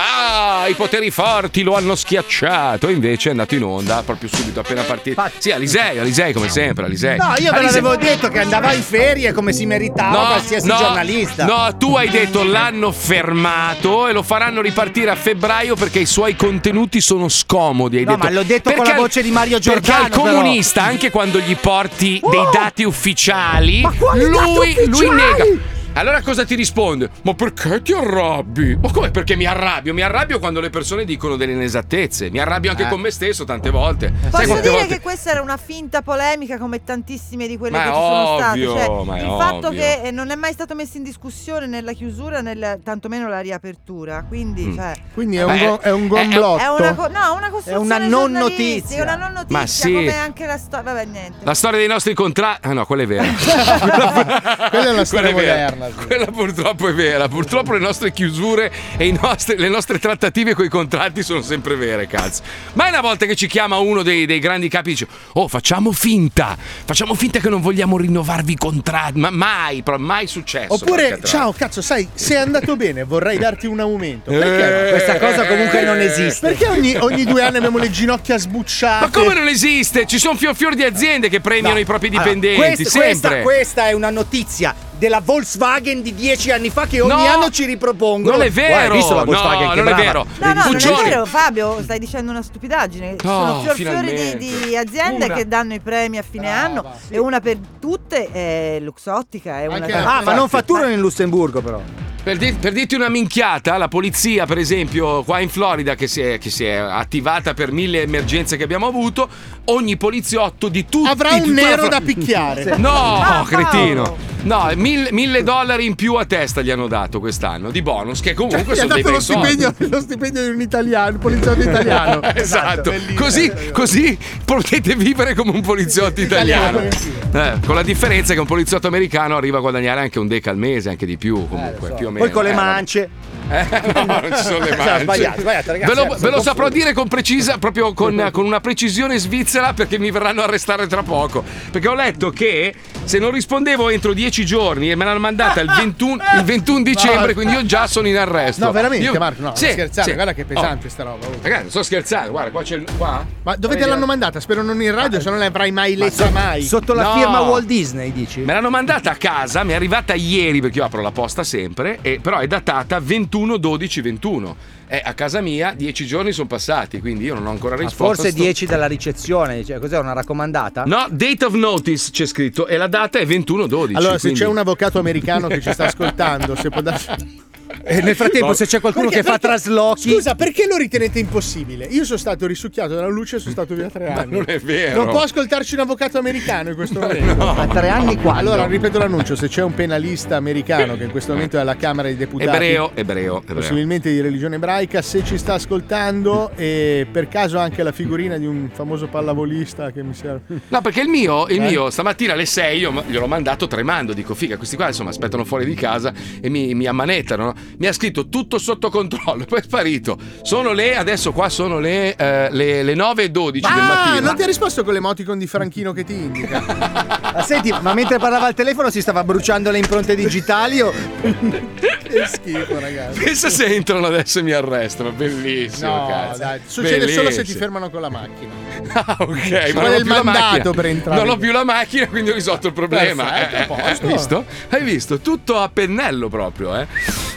ah, i poteri forti lo hanno schiacciato. E invece è andato in onda proprio subito appena partito. Sì, Alisei, Alisei come sempre, Alisei. No, io ve Alisei- l'avevo detto che andava in ferie come si meritava qualsiasi no, giornalista. No, tu hai detto l'hanno fermato e lo faranno ripartire a febbraio perché i suoi contenuti sono scomodi. Hai No, detto. ma l'ho detto con Perché la al- voce di Mario Perché Giordano, al però. comunista, anche quando gli porti dei dati ufficiali, Ma quali lui, dati lui ufficiali? nega. Allora cosa ti risponde? Ma perché ti arrabbi? Ma come perché mi arrabbio? Mi arrabbio quando le persone dicono delle inesattezze. Mi arrabbio anche Eh. con me stesso tante volte. Sai Posso quante dire volte? che questa era una finta polemica come tantissime di quelle Ma che è ci sono state. ovvio, Cioè, ma è il fatto ovvio. che eh, non è mai stato messo in discussione nella chiusura, nel, tantomeno la riapertura. Quindi, Mm. cioè, Quindi è un, Beh, go- è un è- gomblotto. è una, co- no, una costruzione una non notizia. Una non notizia, Ma sì. come anche la storia. Vabbè, niente. La storia dei nostri contratti. Ah no, quella è vera. Quella è una storia è moderna. Quella purtroppo è vera. Purtroppo le nostre chiusure e nostri- le nostre trattative con i contratti sono sempre vere, cazzo. Ma è una volta che ci chiama uno dei, dei grandi capi e dice: Oh, facciamo finta. Facciamo finta che non vogliamo rinnovarvi i contratti. Ma mai, però mai successo. Oppure, ciao, cazzo, sai, se è andato bene, vorrei darti un aumento. Perché no? Eh, Questa cosa comunque non esiste. Perché ogni, ogni due anni abbiamo le ginocchia sbucciate? Ma come non esiste? Ci sono fior fior di aziende che premiano No. i propri Allora, dipendenti. quest- questa, questa è una notizia della Volkswagen di dieci anni fa che ogni No, anno ci ripropongono. non è vero. Guarda, hai visto la No, Volkswagen che non è brava? vero. No, no, non è vero, Fabio, stai dicendo una stupidaggine. No, sono fior di, di aziende Una. che danno i premi a fine anno e una per tutte è Luxottica. È una Ah, ma non fatturano in Lussemburgo però. Per, dir- per dirti una minchiata, la polizia, per esempio, qua in Florida, che si, è, che si è attivata per mille emergenze che abbiamo avuto, ogni poliziotto di tutti Avrà un nero Flo- da picchiare. No, Ah, cretino. No, mille, mille dollari in più a testa gli hanno dato quest'anno di bonus, che comunque sono dei lo bei soldi. stipendio, lo stipendio di un italiano, un poliziotto italiano. esatto, Bellissimo. così, così potete vivere come un poliziotto italiano. Eh, con la differenza che un poliziotto americano arriva a guadagnare anche un deca al mese, anche di più, comunque, più o meno. Poi con le Eh, mance. Eh, no, non ci sono le mance. Sbagliato, sbagliato, ragazzi, Ve lo, eh, ve lo saprò dire con precisa, proprio con, con una precisione svizzera, perché mi verranno a arrestare tra poco. Perché ho letto che se non rispondevo entro 10 giorni e me l'hanno mandata il 21, il 21 dicembre, quindi io già sono in arresto. No, veramente, Io- Marco, no, Sì, non scherzare, sì. guarda che pesante Oh, sta roba. oh. Ragazzi, sto scherzando, guarda, qua c'è il. Qua? Ma dove te l'hanno mandata? Spero non in radio, se non l'avrai mai letta mai. Sotto la No. firma Walt Disney, dici? Me l'hanno mandata a casa, mi è arrivata ieri perché io apro la posta sempre, e, però è datata 21-12-21. È a casa mia, 10 giorni sono passati, quindi io non ho ancora Ma risposto. forse sto- 10 dalla ricezione, cioè, cos'è una raccomandata? No, date of notice c'è scritto e la data è 21-12. Allora, se quindi- c'è un avvocato americano che ci sta ascoltando, se può darci. E nel frattempo, No. se c'è qualcuno Perché- che fa perché- traslochi. Scusa, perché lo ritenete impossibile? Io sono stato risucchiato dalla luce e sono stato via tre anni. non è vero. Non può ascoltarci un avvocato americano in questo momento. A tre anni quando? Allora, ripeto l'annuncio: se c'è un penalista americano che in questo momento è alla Camera dei Deputati. Ebreo, ebreo, ebreo. Possibilmente di religione ebraica, se ci sta ascoltando e per caso anche la figurina di un famoso pallavolista che mi serve. No, perché il mio, il Eh? mio stamattina alle 6 io gliel'ho mandato tremando. Dico, figa, questi qua insomma aspettano fuori di casa e mi, mi ammanettano. Mi ha scritto tutto sotto controllo, poi è sparito. Sono le, adesso qua sono le, eh, le, le 9 e 12 del Ah, mattino. non ti ha risposto con l'emoticon di Franchino che ti indica. Ma senti, ma mentre parlava al telefono si stava bruciando le impronte digitali o... che schifo, ragazzi. Pensa se entrano adesso e mi arrestano, bellissimo. No, cazzo. dai, succede solo se ti Bellissimo. fermano con la macchina. Ah, ok, Ci ma non ho il più la mandato macchina. per entrare. Non ho più la macchina, quindi ho risolto il problema. Perfetto, Eh, a eh, posto. Hai visto? Hai visto? Tutto a pennello proprio, eh.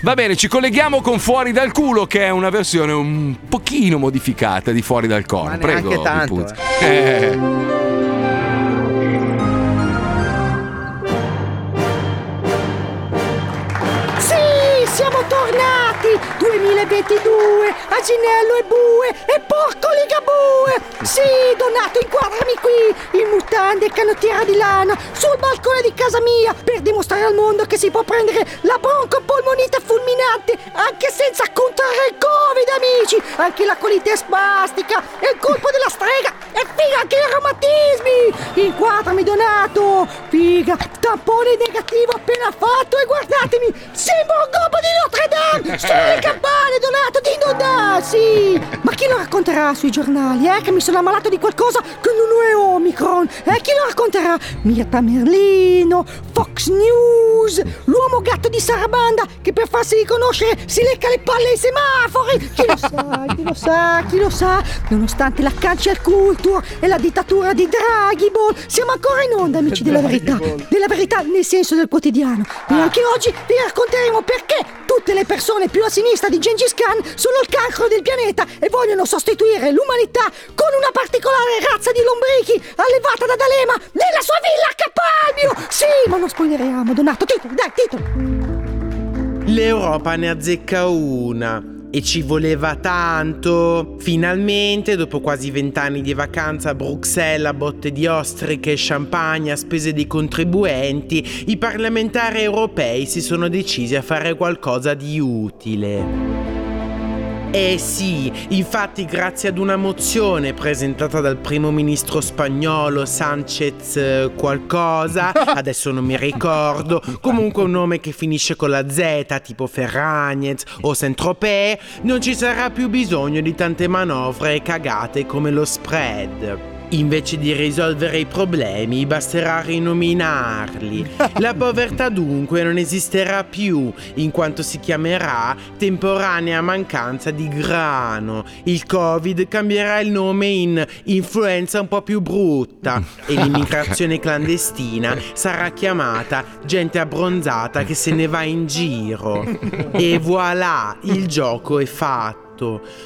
Va bene, ci colleghiamo con Fuori dal culo, che è una versione un pochino modificata di Fuori dal coro. Ma Prego, tanto, Pipuzzi. Eh. Sì, siamo tornati! 2022, Asinello e Bue e porco Ligabue! Sì, Donato, inquadrami qui, in mutande e canottiera di lana, sul balcone di casa mia, per dimostrare al mondo che si può prendere la broncopolmonite fulminante anche senza contrarre il Covid, amici! Anche la colite spastica e il colpo della strega e figa anche i reumatismi! Inquadrami, Donato! Figa, tampone negativo appena fatto e guardatemi! Sembra un gobbo di Notre Dame! Sono le campane, Donato, di! Sì! Ma chi lo racconterà sui giornali, eh? Che mi sono ammalato di qualcosa che non è Omicron! Eh? Chi lo racconterà? Mirta Merlino, Fox News, l'uomo gatto di Sarabanda che per farsi riconoscere si lecca le palle ai semafori! Chi lo sa, chi lo sa, chi lo sa? Nonostante la cancel culture e la dittatura di Draghi Ball, siamo ancora in onda, amici della verità. Della verità nel senso del quotidiano. E anche oggi vi racconteremo perché tutte le persone più a sinistra di Gengis Khan sono il cancro del pianeta e vogliono sostituire l'umanità con una particolare razza di lombrichi allevata da D'Alema nella sua villa a Capalbio! Sì, ma non spoileriamo, Donato. Titolo, dai, titolo. L'Europa ne azzecca una. E ci voleva tanto. Finalmente, dopo quasi vent'anni di vacanza a Bruxelles a botte di ostriche e champagne a spese dei contribuenti, i parlamentari europei si sono decisi a fare qualcosa di utile. Eh sì, infatti grazie ad una mozione presentata dal primo ministro spagnolo Sanchez eh, qualcosa, adesso non mi ricordo, comunque un nome che finisce con la Z tipo Ferragnez o Saint-Tropez, non ci sarà più bisogno di tante manovre e cagate come lo spread. Invece di risolvere i problemi, basterà rinominarli. La povertà dunque non esisterà più, in quanto si chiamerà temporanea mancanza di grano. Il Covid cambierà il nome in influenza un po' più brutta e l'immigrazione clandestina sarà chiamata gente abbronzata che se ne va in giro. E voilà, il gioco è fatto.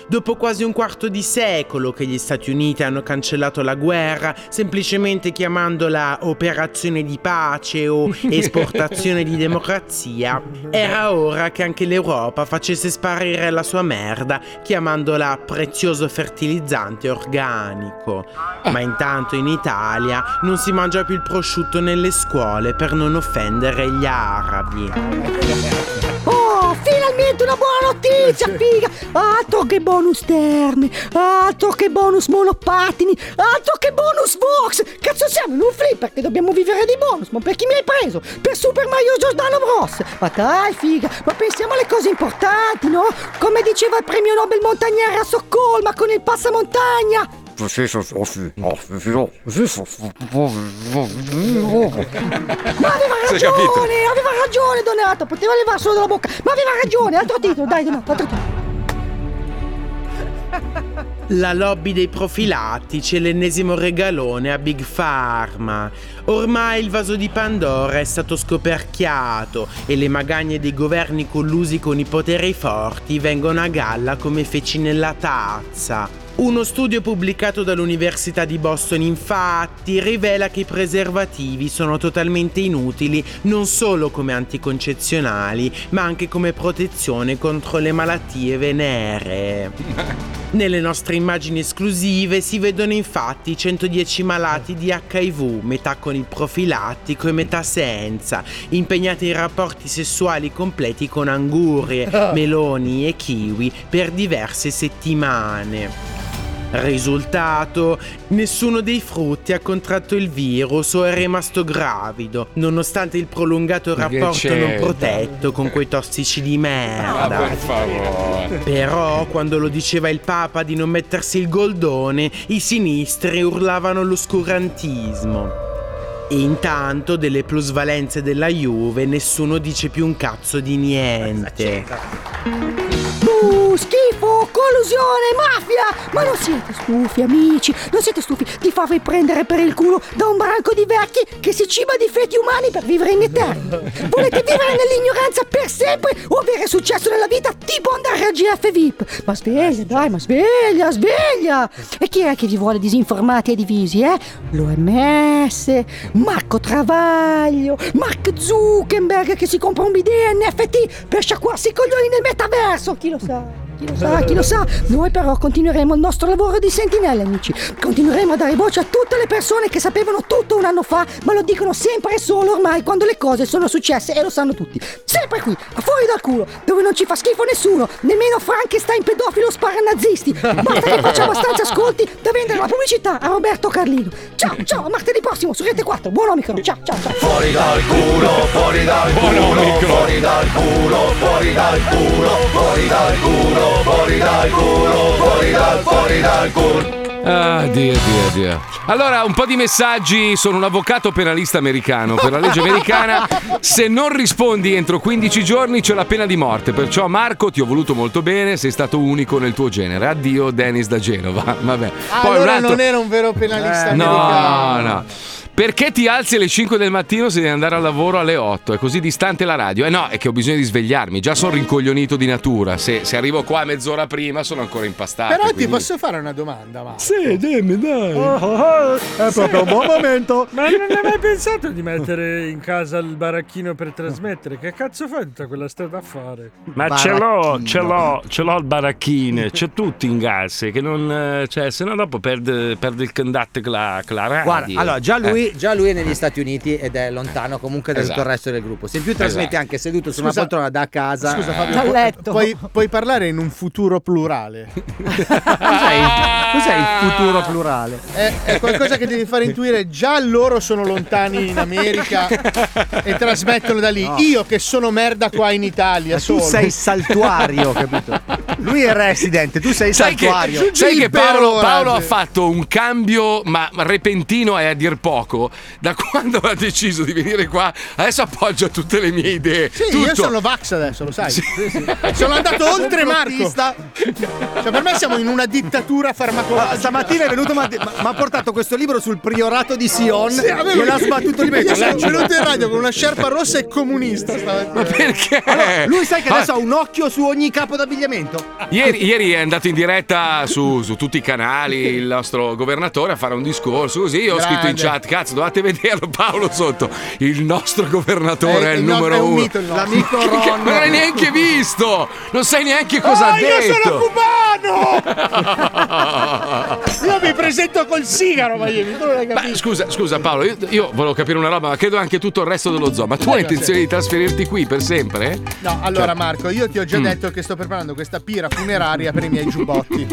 Dopo quasi un quarto di secolo che gli Stati Uniti hanno cancellato la guerra, semplicemente chiamandola operazione di pace o esportazione di democrazia, era ora che anche l'Europa facesse sparire la sua merda, chiamandola prezioso fertilizzante organico. Ma intanto in Italia non si mangia più il prosciutto nelle scuole per non offendere gli arabi. Finalmente una buona notizia, figa! Altro che bonus terme, altro che bonus monopattini, altro che bonus Vox! Cazzo siamo in un flipper che dobbiamo vivere di bonus, ma per chi mi hai preso? Per Super Mario Giordano Bros! Ma dai, figa, ma pensiamo alle cose importanti, no? Come diceva il premio Nobel montagnere a Stoccolma con il passamontagna! Ma aveva capito. ragione, aveva ragione Donato, poteva levare solo dalla bocca, ma aveva ragione, altro titolo, dai Donato, altro titolo. La lobby dei profilattici è l'ennesimo regalone a Big Pharma. Ormai il vaso di Pandora è stato scoperchiato e le magagne dei governi collusi con i poteri forti vengono a galla come feci nella tazza. Uno studio pubblicato dall'Università di Boston infatti rivela che i preservativi sono totalmente inutili non solo come anticoncezionali, ma anche come protezione contro le malattie venere. Nelle nostre immagini esclusive si vedono infatti 110 malati di HIV, metà con il profilattico e metà senza, impegnati in rapporti sessuali completi con angurie, meloni e kiwi per diverse settimane. Risultato? Nessuno dei frutti ha contratto il virus o è rimasto gravido, nonostante il prolungato rapporto non protetto con quei tossici di merda. Ah, per favore. Però, quando lo diceva il Papa di non mettersi il goldone, i sinistri urlavano l'oscurantismo. E intanto delle plusvalenze della Juve nessuno dice più un cazzo di niente. Uh, schifo, collusione, mafia! Ma non siete stufi, amici? Non siete stufi di farvi prendere per il culo da un branco di vecchi che si ciba di feti umani per vivere in eterno? Volete vivere nell'ignoranza per sempre o avere successo nella vita tipo andare a GF VIP? Ma sveglia, dai, ma sveglia, sveglia! E chi è che vi vuole disinformati e divisi, eh? L'OMS, Marco Travaglio, Mark Zuckerberg che si compra un bidet NFT per sciacquarsi i coglioni nel metaverso, chi lo sa? God. Chi lo sa, chi lo sa? Noi però continueremo il nostro lavoro di sentinelle, amici. Continueremo a dare voce a tutte le persone che sapevano tutto un anno fa, ma lo dicono sempre e solo ormai quando le cose sono successe e lo sanno tutti. Sempre qui, a fuori dal culo, dove non ci fa schifo nessuno, nemmeno Frankenstein pedofilo spara nazisti. Basta che faccia abbastanza ascolti da vendere la pubblicità a Roberto Carlino. Ciao, ciao, a martedì prossimo su Rete 4. Buon Omicron, ciao, ciao, ciao. Fuori dal culo, fuori dal culo, fuori dal culo, fuori dal culo, fuori dal culo, fuori dal culo, fuori dal, fuori dal culo. Ah, Dio, Dio, Dio. Allora, un po' di messaggi. Sono un avvocato penalista americano. Per la legge americana, se non rispondi entro 15 giorni, c'è la pena di morte. Perciò, Marco, ti ho voluto molto bene. Sei stato unico nel tuo genere. Addio, Dennis da Genova. Vabbè. Poi un allora altro- non era un vero penalista Eh, No, americano. no. Perché ti alzi alle 5 del mattino se devi andare al lavoro alle 8? È così distante la radio? Eh no, è che ho bisogno di svegliarmi. Già sono rincoglionito di natura. Se, se arrivo qua mezz'ora prima sono ancora impastato. Però ti quindi- posso fare una domanda, ma. Sì, dimmi, dai. è proprio un buon momento. Ma non hai mai pensato di mettere in casa il baracchino per trasmettere? Che cazzo fai tutta quella strada a fare? Ma ce l'ho, ce l'ho, ce l'ho il baracchino, c'è tutto in gas, che non, eh, cioè, se no dopo perde, perde il contatto con la, con la radio. Guarda, allora già lui, Eh. Già lui è negli Stati Uniti ed è lontano comunque da tutto Esatto. il resto del gruppo. Se in più trasmette Esatto. anche seduto su una Scusa- poltrona da casa. Scusa eh, Fabio, pu- puoi, puoi parlare in un futuro plurale. Cos'è il, cos'è il futuro plurale? È, è qualcosa che devi fare intuire. Già loro sono lontani in America e trasmettono da lì. No. Io che sono merda qua in Italia. Ma tu solo. sei saltuario, capito? Lui è resident, tu sei Sai che, saltuario. sai che Paolo, Paolo ha fatto un cambio, ma repentino e a dir poco, da quando ha deciso di venire qua, adesso appoggia tutte le mie idee. Sì, tutto. io sono Vax adesso, lo sai. Sì, sì. Sono andato oltre Marco. Cioè, per me siamo in una dittatura farmacologica. Ah, Stamattina è venuto, ma ha portato questo libro sul priorato di Sion Sì, e l'ha sbattuto lì. Io sono venuto in radio con una sciarpa rossa e comunista stamattina. Ma perché? Allora, lui sai che Ah. adesso ha un occhio su ogni capo d'abbigliamento? Ieri, ieri è andato in diretta su, su tutti i canali il nostro governatore a fare un discorso così. Io ho scritto in Grande. chat: cazzo, dovete vederlo Paolo sotto. Il nostro governatore è, È- il no, numero è un uno. mito il. L'amico Che- che- Ron. non hai neanche visto, non sai neanche cosa Oh, ha io detto. sono cubano! io mi presento col sigaro, Miami. Tu non hai capito. Beh, scusa, scusa Paolo, io, io volevo capire una roba, ma credo anche tutto il resto dello zoo. Ma tu hai intenzione di trasferirti qui per sempre? No, allora Cioè- Marco, io ti ho già Mm. detto che sto preparando questa pira funeraria per i miei giubbotti.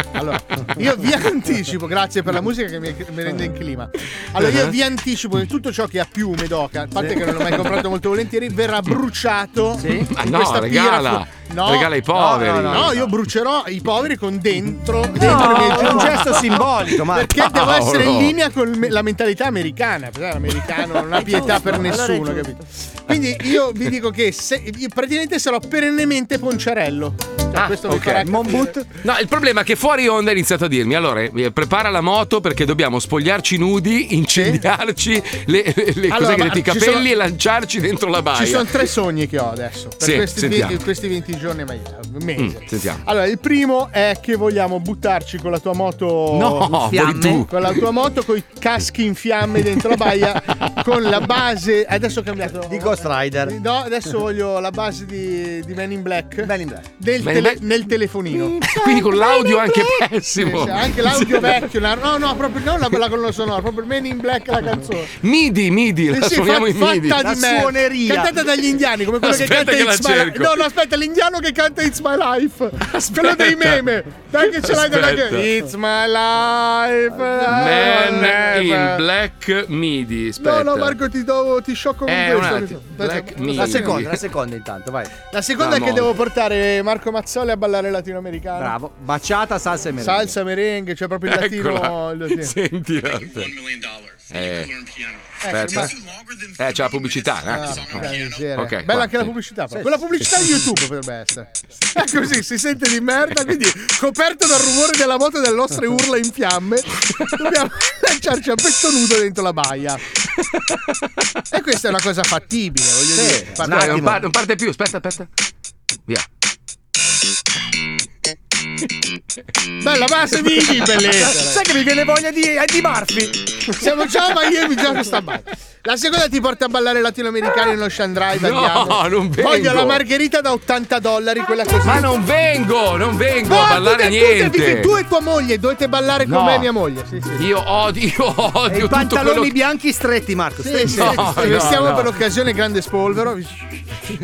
Allora, io vi anticipo, grazie per la musica che mi, mi rende in clima. Allora, io vi anticipo che tutto ciò che ha piume d'oca, a parte che non l'ho mai comprato molto volentieri, verrà bruciato. in Ah, no, questa pira regala. fu- No, Regala ai no, poveri. No, no, io brucerò i poveri con dentro, dentro è un gesto simbolico, ma Perché devo essere in linea con la mentalità americana. Perché l'americano non ha pietà per Allora nessuno, giusto. capito? Quindi io vi dico che se, praticamente sarò perennemente ponciarello. Cioè, questo mi ok. farà Monboot? No, il problema è che fuori onda ha iniziato a dirmi: allora, eh, prepara la moto perché dobbiamo spogliarci nudi, incendiarci le, le- le- Allora, cos'è che i capelli sono- e lanciarci dentro la baia. Ci sono tre sogni che ho adesso. Per Sì, questi, sentiamo. 20, questi 20 giorni, ma un mese. Mm, sentiamo. Allora, il primo è che vogliamo buttarci con la tua moto. No, in fiamme. tu. Con la tua moto, con i caschi in fiamme dentro la baia. con la base. Adesso ho cambiato. Di Ghost Rider. No, adesso voglio la base di, di Man in Black. Man in Black. Del Man in tele- Black? nel telefonino. Quindi con l'audio anche pessimo. sì, anche l'audio vecchio. la- no, no, proprio non la, la colonna sonora, proprio Man in Black la canzone. Midi, midi, la Sì, suoniamo fa- in midi. fatta di me. Cantata dagli indiani, come quello che Aspetta canta che la Life. cerco. No, no, aspetta, l'indiano che canta It's My Life. Quello dei meme. Dai che ce l'hai da Aspetta. It's My Life. Man never. in Black Midi. No, Aspetta. no, Marco, ti, do, ti sciocco con Eh, questo. Aspetta, Black aspetta. Midi. La seconda, la seconda intanto, vai. La seconda La è che devo portare Marco Mazzoli a ballare latinoamericano. Bravo. Baciata, salsa e merengue. Salsa, merengue, cioè proprio il latino. Eccola. il latino. Senti. Eh, aspetta. Eh, c'è la pubblicità. Ah, attimo. porca miseria. Ok, Bella anche la sì. pubblicità. però. Quella pubblicità di YouTube potrebbe essere. È così, si sente di merda, quindi coperto dal rumore della moto e dalle nostre urla in fiamme, dobbiamo lanciarci a petto nudo dentro la baia. E questa è una cosa fattibile, voglio dire. Aspetta, non, par- non parte più, aspetta, aspetta. Via. Bella base Vidi, bellezza. Sai che mi viene voglia di, eh, di Murphy? Siamo già a Miami, già sta balla. La seconda ti porta a ballare latinoamericani nello Ocean Drive. No, andiamo. non vengo. Voglio la margherita da 80 dollari, quella così. Ma non vengo, non vengo No, a ballare tu, tu, niente. Tu, tu e tua moglie dovete ballare con No. me e mia moglie. Sì, sì. Io odio, io odio i pantaloni quello bianchi stretti, Marco. Sì, stretti. sì, No, sì, no, vestiamo no. per l'occasione grande spolvero.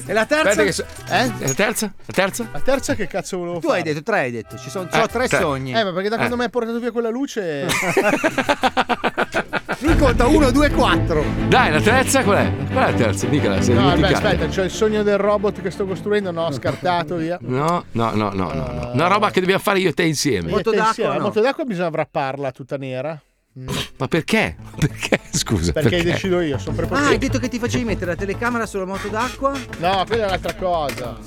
E la terza? So- Eh? La terza? La terza? La terza che cazzo volevo Tu fare? hai detto tre, hai detto. Ci sono, Eh, ho tre tre. sogni. Eh, ma perché da Eh. quando mi hai portato via quella luce. Lui conta 1, 2, 4. Dai, la terza qual è? Qual è la terza? Mica la sei No, dimenticata. aspetta, c'ho il sogno del robot che sto costruendo. No, scartato via. No, no, no, no, no, no. Una roba che dobbiamo fare io e te insieme. Moto d'acqua, la moto d'acqua bisogna wrapparla tutta nera. Ma perché? Perché? Scusa. Perché decido io, sono Ah, hai detto che ti facevi mettere la telecamera sulla moto d'acqua? No, quella è un'altra cosa.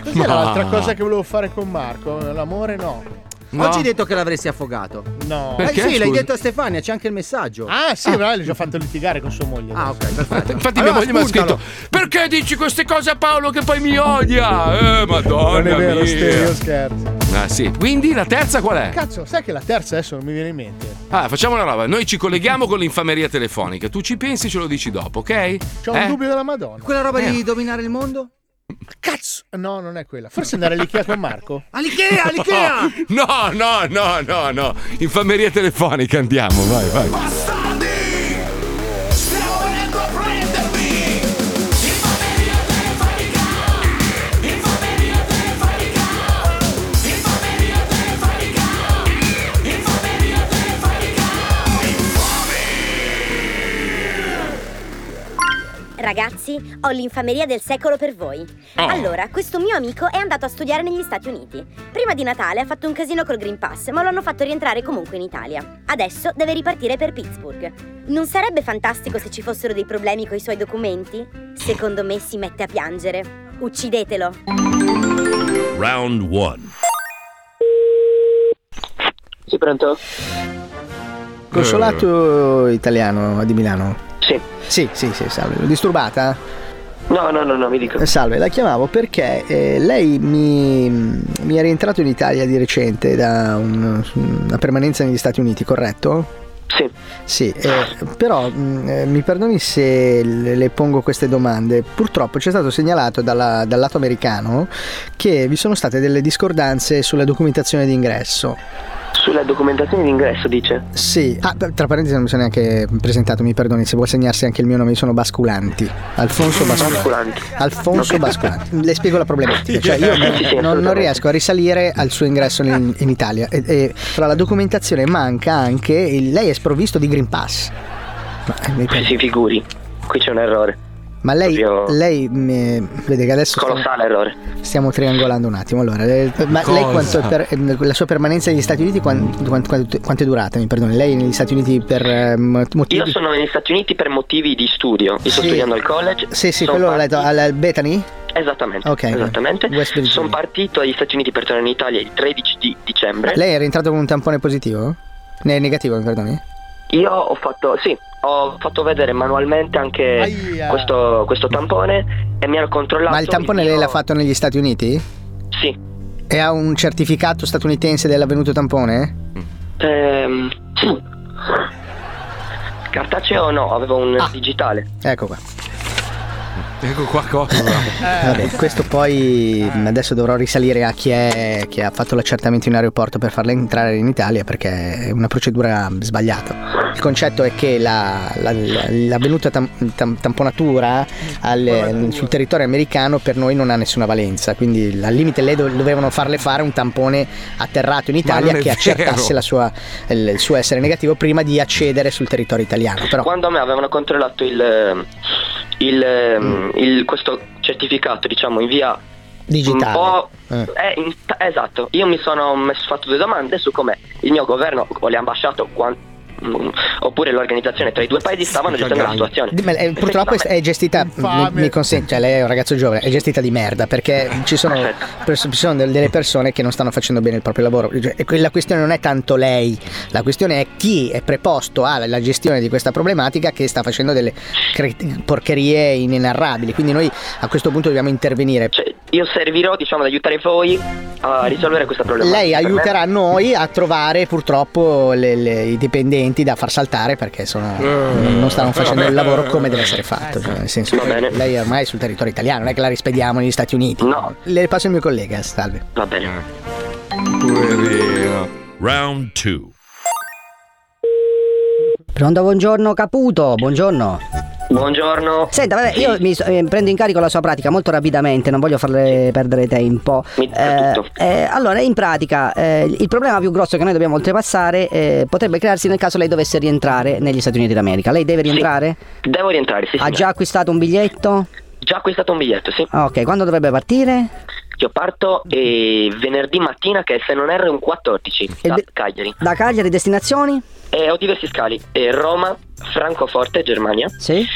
Cos'era Ma- l'altra cosa che volevo fare con Marco? L'amore no. Oggi hai detto che l'avresti affogato. No. Eh sì, l'hai detto a Stefania, c'è anche il messaggio. Ah, sì, però l'hai già fatto litigare con sua moglie. Ah, ok, perfetto. Infatti Allora, mia moglie mi ha scritto Perché dici queste cose a Paolo che poi mi odia? Eh, madonna Non è vero, mia. Ste, io scherzo. Ah sì, quindi la terza qual è? Cazzo, sai che la terza adesso non mi viene in mente. Ah, facciamo una roba, noi ci colleghiamo con l'infameria telefonica, tu ci pensi e ce lo dici dopo, ok? C'ho un Eh? dubbio della Madonna. Quella roba Eh. di dominare il mondo? Cazzo! No, non è quella. Forse andare all'Ikea con Marco? All'Ikea, all'Ikea! No, no, no, no, no. Infameria telefonica andiamo, vai, vai. Stiamo Ragazzi, ho l'infameria del secolo per voi. Oh. Allora, questo mio amico è andato a studiare negli Stati Uniti. Prima di Natale ha fatto un casino col Green Pass, ma lo hanno fatto rientrare comunque in Italia. Adesso deve ripartire per Pittsburgh. Non sarebbe fantastico se ci fossero dei problemi coi suoi documenti? Secondo me si mette a piangere. Uccidetelo. Round 1. Sì, pronto? Consolato italiano di Milano? Sì. Sì, sì, sì, salve. L'ho disturbata? No, no, no, no, mi dico. Eh, Salve, la chiamavo perché eh, lei mi, mi è rientrato in Italia di recente da un- una permanenza negli Stati Uniti, corretto? Sì. Sì, eh, però mh, eh, mi perdoni se le, le pongo queste domande. Purtroppo ci è stato segnalato dalla- dal lato americano che vi sono state delle discordanze sulla documentazione d'ingresso. Sulla documentazione d'ingresso dice? Sì, ah, tra parentesi non mi sono neanche presentato, mi perdoni se vuol segnarsi anche il mio nome, io sono Basculanti. Alfonso Basculanti. Basculanti. Alfonso Ok. Basculanti. Le spiego la problematica, cioè io Sì, sì, non, non- riesco a risalire al suo ingresso in, in Italia e, e tra la documentazione manca anche, il- lei è sprovvisto di Green Pass. Ma, eh, mi Si figuri. Qui c'è un errore. Ma lei, lei mi- vede che adesso stiamo, Colossale errore. stiamo triangolando un attimo. Allora, eh, ma lei Cosa? quanto è per- eh, la sua permanenza negli Stati Uniti quant- quant- quant- quanto è durata? Mi perdoni, lei negli Stati Uniti per eh, mo- motivi Io sono negli Stati Uniti per motivi di studio. Io sto Sì. studiando al college. Sì, sì, quello l'ho partito- letto al Bethany? Esattamente. Ok, esattamente. Virginia. Sono partito dagli Stati Uniti per tornare in Italia il 13 di dicembre. Lei è rientrato con un tampone positivo? Ne negativo, mi perdoni? Io ho fatto, sì, ho fatto vedere manualmente anche questo, questo tampone e mi hanno controllato. Ma il tampone lei l'ha fatto negli Stati Uniti? Sì. E ha un certificato statunitense dell'avvenuto tampone? Ehm, sì. Cartaceo no, avevo un Ah. digitale. Ecco qua. Ecco qua cosa. Vabbè, questo poi mh, adesso dovrò risalire a chi, è, chi ha fatto l'accertamento in aeroporto per farla entrare in Italia perché è una procedura sbagliata. Il concetto è che la, la- la- l'avvenuta tam- tam- tamponatura al- sul territorio americano per noi non ha nessuna valenza, quindi al limite lei dove- dovevano farle fare un tampone atterrato in Italia che accertasse sua- il, il suo essere negativo prima di accedere sul territorio italiano. Però Quando a me avevano controllato il, il, ehm, il- questo certificato, diciamo, in via digitale. un po'. Eh. eh, in- esatto, io mi sono messo, fatto due domande su come il mio governo o le ambasciate o quan- mm, oppure l'organizzazione tra i due paesi stavano gestendo la situazione. Eh, purtroppo è, è gestita, mi, mi consente, cioè lei è un ragazzo giovane, è gestita di merda perché ci sono, pers- ci sono del- delle persone che non stanno facendo bene il proprio lavoro. Cioè, e La questione non è tanto lei, la questione è chi è preposto alla gestione di questa problematica che sta facendo delle cre- porcherie inenarrabili. Quindi noi a questo punto dobbiamo intervenire. Io servirò, diciamo, ad aiutare voi a risolvere questa problematica. Lei aiuterà noi a trovare purtroppo le- le- i dipendenti da far saltare perché sono- non stanno facendo il lavoro come deve essere fatto. Cioè, nel senso lei è ormai sul territorio italiano, non è che la rispediamo negli Stati Uniti. No. Le passo il mio collega, salve. Va bene. Round 2. Pronto, buongiorno Caputo, buongiorno. Buongiorno. Senta, vabbè, io mi eh, prendo in carico la sua pratica molto rapidamente, non voglio farle perdere tempo. Eh, eh, allora, in pratica, eh, il problema più grosso che noi dobbiamo oltrepassare eh, potrebbe crearsi nel caso lei dovesse rientrare negli Stati Uniti d'America. Lei deve rientrare? Devo rientrare, sì, Ha signora. già acquistato un biglietto? Già acquistato un biglietto, sì. Ok, quando dovrebbe partire? Io parto eh, venerdì mattina, che se non erro è un 14, da Cagliari. Da Cagliari, destinazioni? E ho diversi scali. Eh, Roma, Francoforte, Germania. Sì.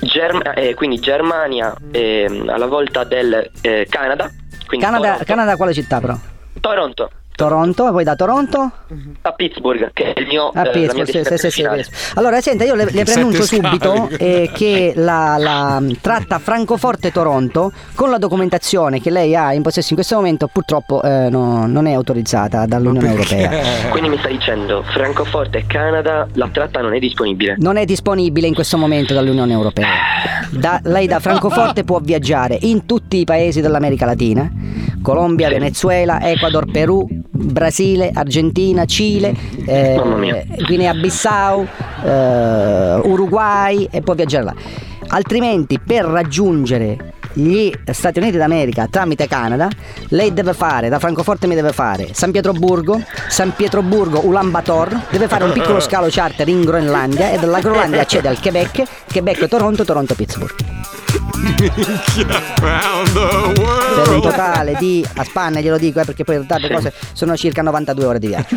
Germ- eh, quindi Germania ehm, alla volta del eh, Canada. Canada. Canada quale città però? Toronto. Toronto, e poi da Toronto? A Pittsburgh, che è il mio, A eh, la mia Pittsburgh, sì, sì, sì. Allora, senta, io le, le preannuncio subito eh, che la, la tratta Francoforte-Toronto con la documentazione che lei ha in possesso in questo momento purtroppo eh, no- non è autorizzata dall'Unione Europea. Quindi mi sta dicendo Francoforte e Canada, la tratta non è disponibile. Non è disponibile in questo momento dall'Unione Europea. Da- lei da Francoforte può viaggiare in tutti i paesi dell'America Latina, Colombia, Venezuela, Ecuador, Perù, Brasile, Argentina, Cile, eh. Guinea-Bissau, eh, Uruguay e può viaggiare là. Altrimenti per raggiungere gli Stati Uniti d'America tramite Canada, lei deve fare, da Francoforte mi deve fare San Pietroburgo, San Pietroburgo, Ulaanbaatar, deve fare un piccolo scalo charter in Groenlandia e dalla Groenlandia accede al Quebec, Quebec Toronto, Toronto Pittsburgh. Per un totale di, a spanne glielo dico eh, perché poi in realtà le cose sono circa 92 ore di viaggio.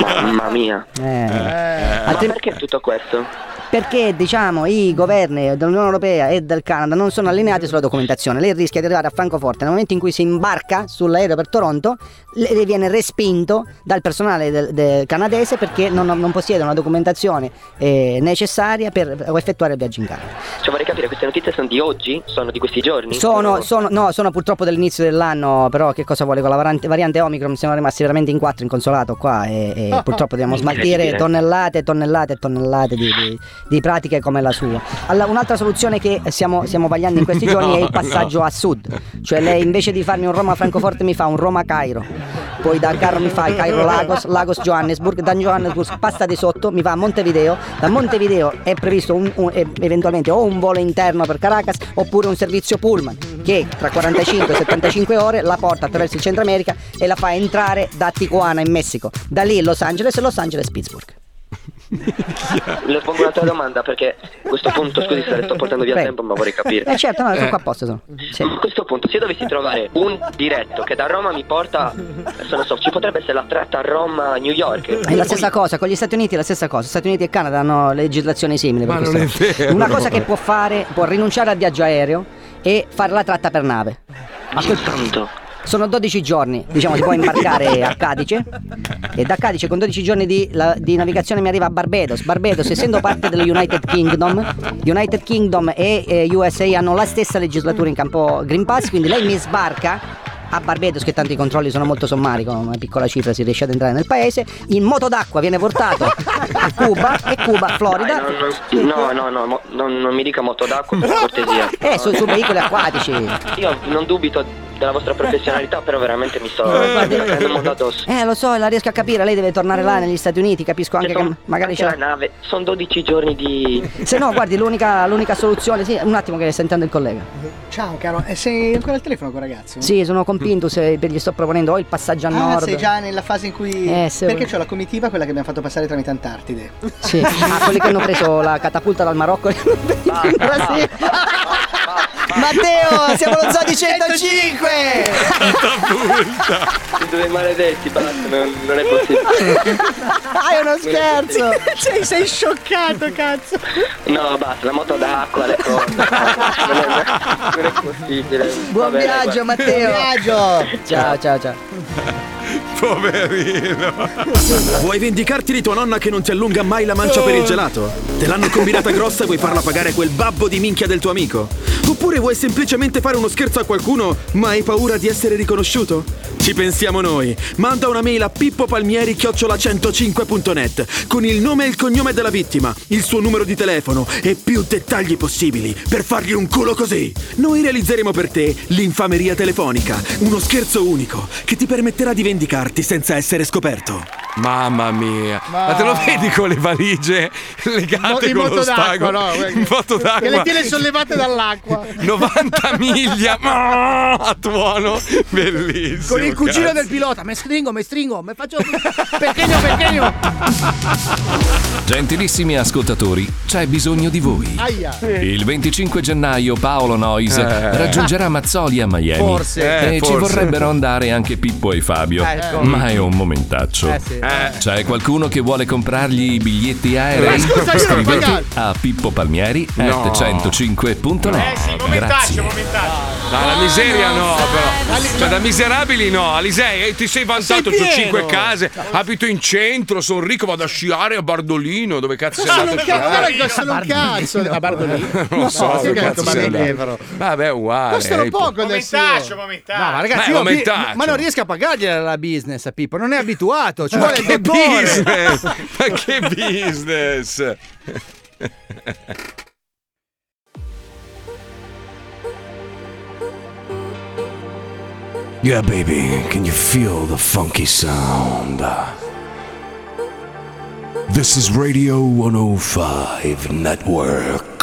Mamma mia. Eh. Ma Altri- perché tutto questo? Perché diciamo i governi dell'Unione Europea e del Canada non sono allineati sulla documentazione. Lei rischia di arrivare a Francoforte nel momento in cui si imbarca sull'aereo per Toronto, le le viene respinto dal personale del, del canadese perché non, non possiede una documentazione eh, necessaria per effettuare il viaggio in Canada. Cioè vorrei capire, queste notizie sono di oggi? Sono di questi giorni? Sono, sono, no, sono purtroppo dell'inizio dell'anno, però che cosa vuole con la variante, variante Omicron? Siamo rimasti veramente in quattro in consolato qua e, e purtroppo dobbiamo smaltire tonnellate e tonnellate e tonnellate di, di- di pratiche come la sua. Alla- un'altra soluzione che stiamo, stiamo vagliando in questi giorni è il passaggio a sud, cioè lei invece di farmi un Roma-Francoforte mi fa un Roma-Cairo, poi da Cairo mi fa il Cairo-Lagos, Lagos-Johannesburg, da Johannesburg passa di sotto, mi va a Montevideo, da Montevideo è previsto un- un- eventualmente o un volo interno per Caracas oppure un servizio pullman che tra 45 e 75 ore la porta attraverso il Centro America e la fa entrare da Tijuana in Messico, da lì Los Angeles e Los Angeles Pittsburgh. Le pongo un'altra domanda perché a questo punto, scusi se le sto portando via Prego. tempo, ma vorrei capire. Eh certo, no, sono qua apposta sono. Sì. Ma a questo punto, se io dovessi trovare un diretto che da Roma mi porta, se non so, ci potrebbe essere la tratta Roma-New York. È la stessa cosa, con gli Stati Uniti è la stessa cosa. Stati Uniti e Canada hanno legislazioni simili. per Ma questo. non è vero. Una cosa che può fare, può rinunciare al viaggio aereo e fare la tratta per nave. A quel- Sono 12 giorni, diciamo, si può imbarcare a Cadice e da Cadice con 12 giorni di, la- di navigazione mi arriva a Barbados. Barbados, essendo parte dello United Kingdom, United Kingdom e eh, USA hanno la stessa legislatura in campo Green Pass, quindi lei mi sbarca a Barbados che tanti controlli sono molto sommari con una piccola cifra si riesce ad entrare nel paese in moto d'acqua viene portato a Cuba e Cuba Florida Dai, non- no, no, no, mo- non, non mi dica moto d'acqua per cortesia. eh su, su veicoli acquatici Io non dubito della vostra professionalità, però veramente mi sto mettendo un modo addosso. eh lo so la riesco a capire lei deve tornare là negli Stati Uniti capisco anche Cioè, che magari Anche c'è la nave, sono 12 giorni di... se no guardi l'unica, l'unica soluzione sì un attimo che sentendo il collega Ciao caro, e sei ancora al telefono con ragazzo? sì sono con Pintus e gli sto proponendo o il passaggio a Ah, nord sei già nella fase in cui... Eh, se- Perché c'ho la comitiva, quella che abbiamo fatto passare tramite Antartide. sì. ah quelli che hanno preso la catapulta dal Marocco in Brasile Matteo, siamo lo zoo di 105! I due maledetti, basta, non, non è possibile. Ah, è uno scherzo! sei, sei scioccato, cazzo! No, basta, la moto d'acqua, le cose. non, è, non è possibile. Buon Vabbè, viaggio, guarda. Matteo! Buon viaggio! Ciao, ciao, ciao. Poverino. Vuoi vendicarti di tua nonna che non ti allunga mai la mancia per il gelato? Te l'hanno combinata grossa e vuoi farla pagare quel babbo di minchia del tuo amico? Oppure vuoi semplicemente fare uno scherzo a qualcuno ma hai paura di essere riconosciuto? Ci pensiamo noi. Manda una mail a pippopalmieri-105.net con il nome e il cognome della vittima, il suo numero di telefono e più dettagli possibili per fargli un culo così. Noi realizzeremo per te l'infameria telefonica, uno scherzo unico che ti permetterà di vendicarti senza essere scoperto. Mamma mia. Ma, Ma- te lo vedi con le valigie legate in con moto lo stago? no? In moto d'acqua. Che le tiene sollevate dall'acqua. 90 miglia ma- a tuono. Bellissimo. Con il cugino cazzo. del pilota, me stringo, me stringo, me faccio pequeño, pequeño. Gentilissimi ascoltatori, c'è bisogno di voi. Aia. Il 25 gennaio Paolo Nois Eh. raggiungerà Mazzoli a Miami. Forse. E Eh, ci forse. vorrebbero andare anche Pippo e Fabio. Ecco. Ma è un momentaccio. Eh, sì. Eh. C'è qualcuno che vuole comprargli i biglietti aerei? Ma scusa, io non a pippopalmieri No. at 105.net. Grazie. No, la miseria no, però. Cioè, da miserabili no. Alisei, eh, ti sei vantato, ho pieno. cinque case, abito in centro, sono ricco, vado a sciare a Bardolino. Dove cazzo sei Sono andato un a cazzo, sciare? guarda, sono un cazzo. A Bardolino. Non lo so, No, dove sì che cazzo Bardolino. Vabbè, è uguale. Costano eh, poco adesso. Momentaccio, No, ma ragazzi, Beh, io pi- momentaccio. ma non riesco a pagargliela la business a Pippo, non è abituato, ci vuole che dottore. business! Ma che business! Yeah, baby, can you feel the funky sound? This is Radio 105 Network.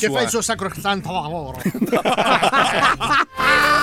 Che fa il suo sacrosanto lavoro.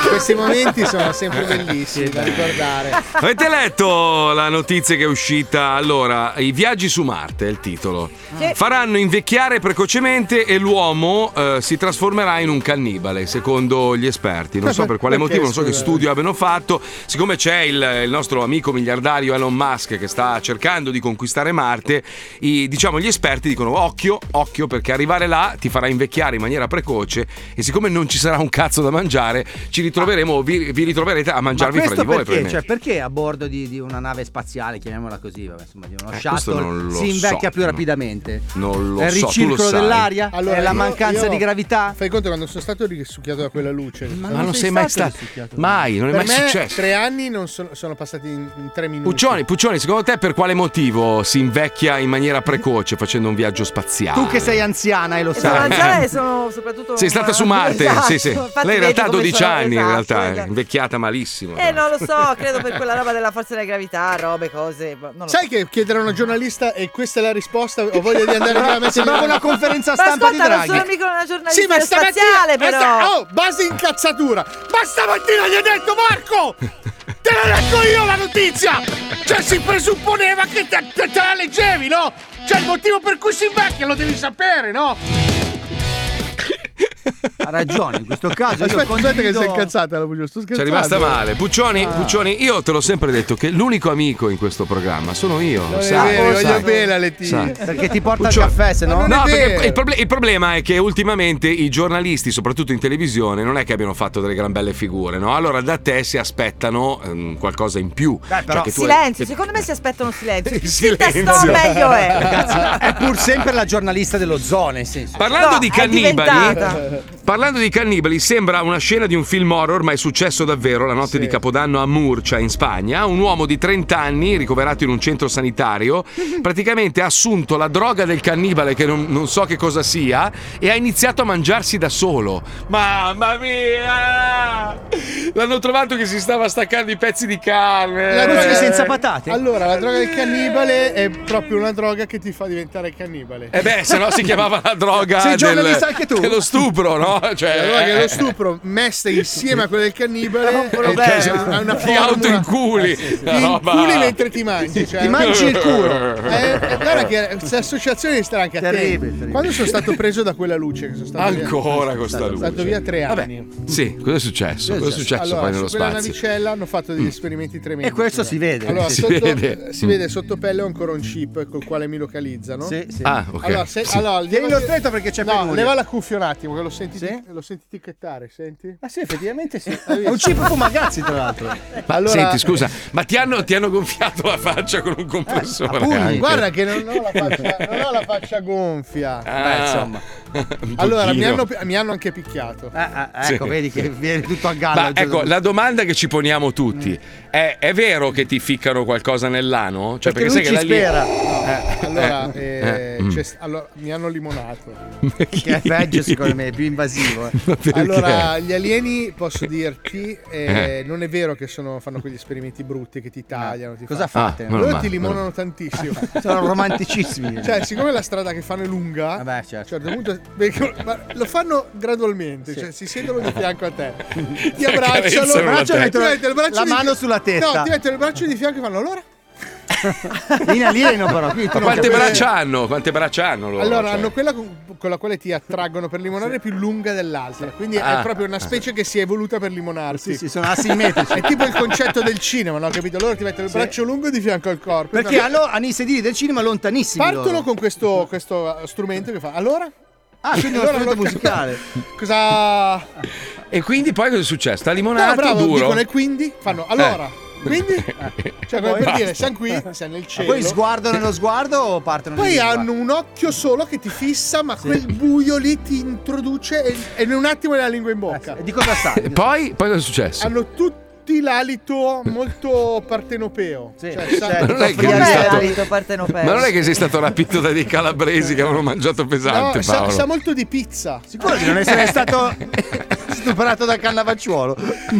Questi momenti sono sempre bellissimi da ricordare. Avete letto la notizia che è uscita? Allora, i viaggi su Marte è il titolo. Sì. Faranno invecchiare precocemente e l'uomo eh, si trasformerà in un cannibale, secondo gli esperti. Non so per quale motivo, non so che studio abbiano fatto. Siccome c'è il, il nostro amico miliardario Elon Musk che sta cercando di conquistare Marte, i- diciamo gli esperti dicono occhio, occhio perché arrivare là ti farà invecchiare in maniera precoce e siccome non ci sarà un cazzo da mangiare, ci ritroveremo, vi, vi ritroverete a Ma mangiarvi fra questo di voi. perché? Cioè, perché a bordo di, di una nave spaziale, chiamiamola così, vabbè, insomma, di uno Eh, shuttle, non si invecchia so, più no. rapidamente? Non lo È il so, tu lo ricircolo sai. dell'aria? è la io- mancanza io- di gravità? Fai conto quando sono stato risucchiato da quella luce. Ma non sei mai stato. Mai, non è per mai me, successo. Tre anni non sono, sono passati in, in tre minuti. Puccioni, Puccioni, secondo te per quale motivo si invecchia in maniera precoce facendo un viaggio spaziale? Tu che sei anziana e lo Sono sai. E sono soprattutto. Sei stata su Marte, Esatto, sì, sì. infatti Lei in realtà ha come 12 sono- anni, in esatto, realtà è esatto. invecchiata malissimo. Eh, non lo so, credo per quella roba della forza della gravità, robe, cose. boh, Non lo Sai che chiedere a una giornalista e questa è la risposta? Ho voglia di andare a mettere Sembrava una conferenza Ma stampa di ascolta, non Draghi. sono mica una giornalista Sì, ma stamattina spaziale, ma però. sta- Oh, base incazzatura! Ma stamattina gli ho detto Marco! Te la leggo io la notizia! Cioè si presupponeva che te, te- te la leggevi, no? Cioè il motivo per cui si invecchia lo devi sapere, no? Ha ragione, in questo caso io Aspetta, aspetta che condivido- si è incazzata la Puccio, sto scherzando. rimasta male. Puccioni, Ah. Puccioni, io te l'ho sempre detto che l'unico amico in questo programma sono io. lo Non è sai, vero, lo voglio sai. bene a Letizia. Sai. Perché ti porta Puccioni- il caffè, se no? No, perché il, proble- il problema è che ultimamente i giornalisti, soprattutto in televisione, non è che abbiano fatto delle gran belle figure, no? Allora da te si aspettano ehm, qualcosa in più. Cioè che tu hai- Silenzio, secondo me si aspettano silenzio. Silenzio. testo meglio è. Ragazzi, è pur sempre la giornalista dello zoo, nel senso. Parlando No, di cannibali, diventata. Parlando di cannibali, sembra una scena di un film horror, ma è successo davvero la notte di Capodanno a Murcia, in Spagna. Un uomo di 30 anni, ricoverato in un centro sanitario, praticamente ha assunto la droga del cannibale, che non, non so che cosa sia, e ha iniziato a mangiarsi da solo. Mamma mia! L'hanno trovato che si stava staccando i pezzi di carne. La droga senza patate? Allora, la droga del cannibale è proprio una droga che ti fa diventare cannibale. Eh beh, se no si chiamava la droga Sei del, giornalista anche tu? dello stupro, no? Cioè, droga che eh, lo stupro messa insieme a quella del cannibale è, problema. è una Ti formula autoinculi. ti Una roba- inculi mentre ti mangi cioè, Ti mangi il culo. Eh, guarda che questa associazione stare anche a terribile. Quando sono stato preso da quella luce che sono stato via- Ancora con sta sono luce. stato via tre Vabbè, anni sì, cosa è successo? Cosa è successo? allora, poi nello su quella spazio. navicella hanno fatto degli esperimenti tremendi. E questo si vede. Allora, Si sotto, vede. si vede sotto pelle ho ancora un chip col quale mi localizzano. Sì, sì. Ah, ok. Allora, se, Sì. allora Tienilo stretto perché c'è No, leva la cuffia un attimo, che lo senti, Sì? lo senti ticchettare, senti? Ah sì, effettivamente sì. È un visto? chip Fumagazzi, tra l'altro. Ma Allora- senti, scusa, ma ti hanno, ti hanno gonfiato la faccia con un compressore? Appunto, anche? guarda che non ho la faccia, non ho la faccia gonfia. Ah, insomma. un Allora, mi hanno, mi hanno anche picchiato. ecco, Sì. vedi che viene tutto a galla. Ma ecco, la domanda che ci poniamo tutti è: è vero che ti ficcano qualcosa nell'ano? Cioè, Perché sai lui che ci la lì- spera. Eh, Allora, eh, eh, eh, mm. allora, mi hanno limonato. Che è peggio, secondo me, più invasivo. eh. Allora, gli alieni, posso dirti, eh, Eh. non è vero che sono- fanno quegli esperimenti brutti che ti tagliano. Ti Cosa fanno- fate? Ah, Loro male, ti limonano meno tantissimo. Sono romanticissimi. Cioè, siccome la strada che fanno è lunga, Vabbè, a certo. un certo punto ma lo fanno gradualmente, cioè si siedono di fianco a te, ti abbracciano, la braccio- mettono il braccio La di- mano sulla testa. No, ti mettono il braccio di fianco e fanno allora? In alieno, però. Qui quante braccia hanno? Quante braccia hanno loro? Allora, Cioè, hanno quella con, con la quale ti attraggono per limonare più lunga dell'altra. Quindi Ah. è proprio una specie che si è evoluta per limonarsi. Sì, sì, sono asimmetrici. È tipo il concetto del cinema, no? Capito? Loro ti mettono il Sì. braccio lungo di fianco al corpo. Perché hanno, hanno i sedili del cinema lontanissimi. Partono loro. con questo, questo strumento che fa. Allora? Ah, quindi uno Allora lo- musicale. Cosa. E quindi poi cosa è successo? Sta No, limonato bravo, duro? dicono e quindi? Fanno. Allora. Quindi? Cioè, come per dire, siamo qui, siamo nel Ma cielo. poi sguardo nello sguardo o partono Poi hanno un occhio solo che ti fissa, ma quel buio lì ti introduce e, e in un attimo hai la lingua in bocca. Eh, Di cosa sa? E poi, poi cosa è successo? Hanno tutti l'alito molto partenopeo. Cioè, sa- certo. Ma non è che stato- partenopeo? Ma non è che sei stato rapito da dei calabresi che avevano mangiato pesante, no, sa, Paolo? sa molto di pizza. Sicuro di non essere stato stuprato da cannavacciuolo.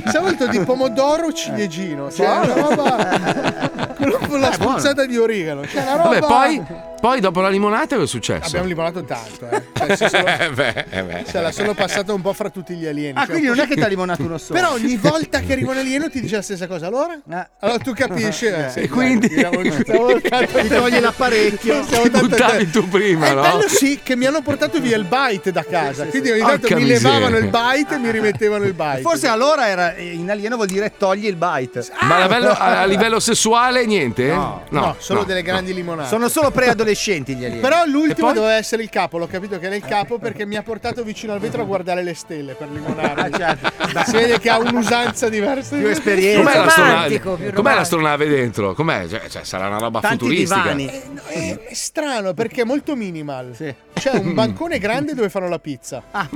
Sa molto di pomodoro ciliegino. Cioè, una roba. con la spruzzata di origano. Cioè, una roba. Vabbè, poi, poi dopo la limonata cosa è successo? Abbiamo limonato tanto, eh. Cioè, si sono- Eh beh, eh beh. se la sono passata un po' fra tutti gli alieni. Ah, Cioè, quindi non è che ti ha limonato uno solo. Però ogni volta che arriva un alieno ti dice la stessa cosa. Allora? Ah. Allora tu capisci. eh, sì, E quindi? Ti togli l'apparecchio. Ti buttavi tu prima, È no? bello sì che mi hanno portato via il byte da casa. Quindi ogni tanto Porca mi miseria. levavano il byte e mi rimettevano il byte. Forse allora era in alieno vuol dire togli il byte. Ma a livello, a livello sessuale niente? No, No, solo no. delle grandi limonate. Sono solo preadolescenti gli alieni. Però l'ultimo poi? doveva essere il capo, l'ho capito che era il capo perché mi ha portato vicino al vetro a guardare le stelle per limonarmi. Ah, certo. Si vede che ha un'usanza diversa. Più esperienza. Com'è, l'astronave? Com'è l'astronave dentro? Com'è? Cioè, cioè, sarà una roba Tanti futuristica. divani. È, è strano perché è molto minimal. Sì. C'è un bancone grande dove fanno la pizza. Ah.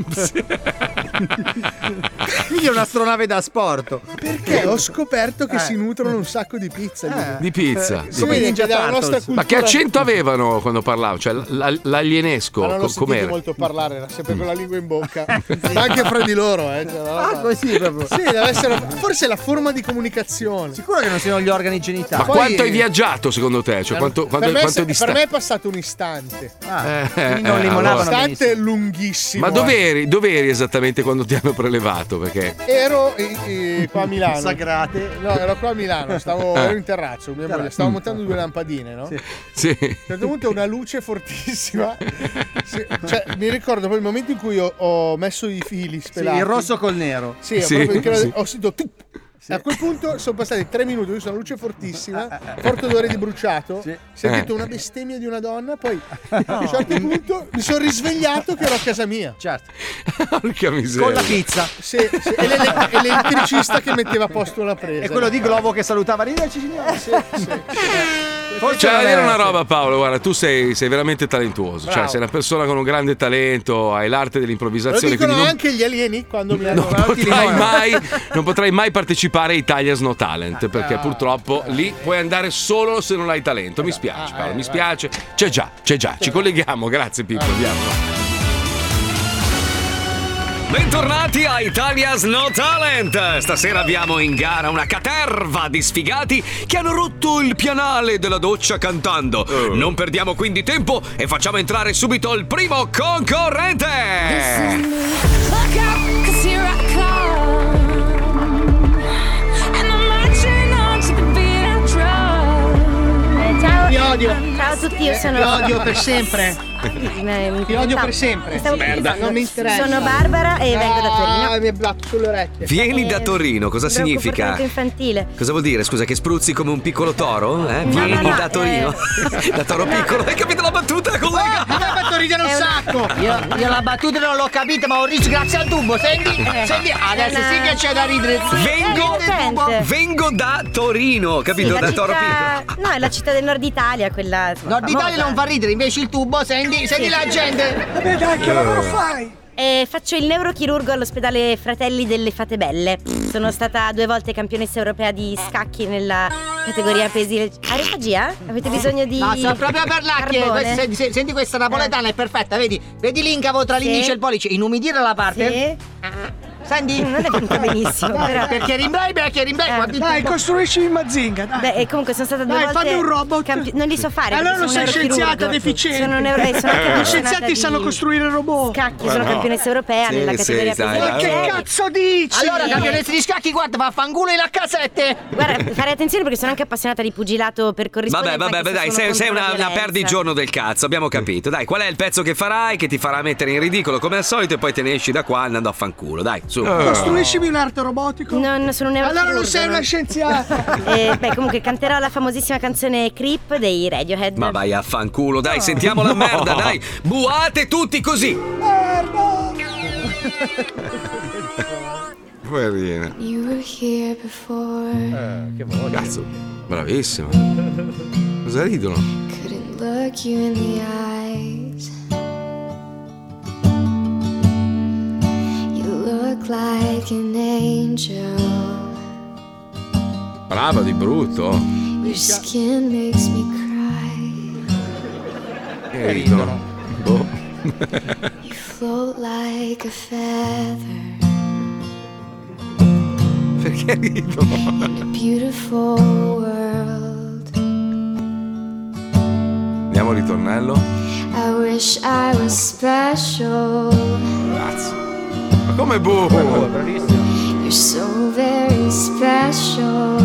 Quindi è un'astronave da sport. Perché ho scoperto che Eh. si nutrono un sacco di pizza. lì. Di pizza. Si vede che dalla nostra cultura Ma che accento avevano quando parlavo? Cioè, l- l'alienesco, Ma non sentito com'era? molto parlare, era sempre con la lingua in bocca. Ma anche fra di loro, eh. cioè, Ah, così proprio. Sì, deve essere forse la forma di comunicazione. Sicuro che non siano gli organi Ma genitali. Poi- quanto hai viaggiato secondo te? Cioè, quanto, quanto, per, me, quanto se- è per me è passato un istante. Ah, Eh, non eh, limonavano allora. Un istante lunghissimo. Ma eh. dov'eri? Dov'eri esattamente quando ti hanno prelevato? Perché Ero eh, eh, qua a Milano. Sagrate. No, ero qua a Milano, stavo, ero in terrazzo, mia moglie, stavo montando due lampadine, no? sì. A un certo punto una luce fortissima. Sì, cioè, mi ricordo poi il momento in cui ho, ho messo i fili Sì, spelati. il rosso col nero. Sì, ho Sì, sì. ho sentito tup. E A quel punto sono passati tre minuti, ho visto una luce fortissima, Eh, forte odore di bruciato, Sì. sentito Eh. una bestemmia di una donna, poi a un certo punto mi sono risvegliato che ero a casa mia. Certo. Porca miseria. Con la pizza. Sì, sì, E, l'ele- l'elettricista che metteva a posto la presa. E quello di Globo che salutava Arrivederci signore. Sì, sì. Forse C'è da dire una roba, Paolo. Guarda, tu sei, sei veramente talentuoso. Cioè, Bravo. sei una persona con un grande talento, hai l'arte Lo dell'improvvisazione. dicono Quindi non, anche gli alieni quando mi hanno... non potrai mai, non potrai mai partecipare a Italia's No Talent. Perché purtroppo lì puoi andare solo se non hai talento. Mi spiace, Paolo, mi spiace. C'è già, c'è già. Ci colleghiamo. Grazie, Pippo. Andiamo. Bentornati a Italia's No Talent! Stasera abbiamo in gara una caterva di sfigati che hanno rotto il pianale della doccia cantando. Non perdiamo quindi tempo e facciamo entrare subito il primo concorrente! Look out, 'cause here I come. Ti odio. Ciao a tutti, io sono. Ti odio per sempre. Ti odio per sempre. Stavo Merda. Non mi interessa. Sono Barbara e vengo da Torino. Ah, mi è blatto sulle orecchie. Vieni da Torino, cosa significa? infantile. Cosa vuol dire? Scusa, che spruzzi come un piccolo toro? Eh? No, Vieni no, no, da Torino. da toro piccolo. Hai capito la battuta, collega? Mi ha fatto ridere un sacco. Io, io la battuta non l'ho capita, ma ho riso grazie al tubo. Senti, Eh. senti, adesso una- sì che c'è da ridere. Vengo, vengo da Torino, capito? Sì, da la toro città- piccolo. No, è la città del nord Italia, quella. Nord Italia famosa. non fa ridere, invece il tubo, senti, senti Sì. la gente. Vabbè, dai, che lavoro fai? Eh, faccio il neurochirurgo all'ospedale Fratelli delle Fate Belle. Sono stata due volte campionessa europea di scacchi nella categoria pesi. Aerofagia? Avete bisogno di. No, sono proprio carbone? Questa- senti, senti, senti questa napoletana, è perfetta, vedi? Vedi l'incavo tra Sì. l'indice e il pollice, inumidire la parte. Sì. Senti? Non è venuta benissimo, Dai, però. Perché rimblai, perché rimblai, Eh, guardi Dai, costruisci il Mazinga, dai. Beh, e comunque sono stata due Dai, volte. fammi un robot. campi- non li so fare. Allora non sei scienziata deficiente. Sono un neuro- sono Gli scienziati di sanno costruire robot. Scacchi, sono campionessa europea Sì, nella sì, categoria dai. Ma che cazzo dici? Allora, campionessa di scacchi, guarda, vaffanculo in H7. Guarda, fare attenzione perché sono anche appassionata di pugilato per Vabbè, corrispondenza. vabbè, se dai, sei, una, una perdigiorno del cazzo, abbiamo capito. Dai, qual è il pezzo che farai che ti farà mettere in ridicolo come al solito e poi te ne esci da qua andando a fanculo, dai, su. Costruisci un arto robotico? Non sono un Allora non sei una scienziata. Eh, beh, comunque canterò la famosissima canzone Creep dei Radiohead. Ma vai a fanculo, dai, sentiamo la merda, dai. Buate tutti così. Poverina. You were here before. che voce. Cazzo, bravissima. Cosa ridono? Couldn't look you in the eyes. Look like an angel. Brava di brutto. Your skin makes me cry. Che ridono. Boh. You float like a feather Perché ridono? in a beautiful world. Andiamo al ritornello. I wish I was special. Cazzo. Come boh? You're so very special.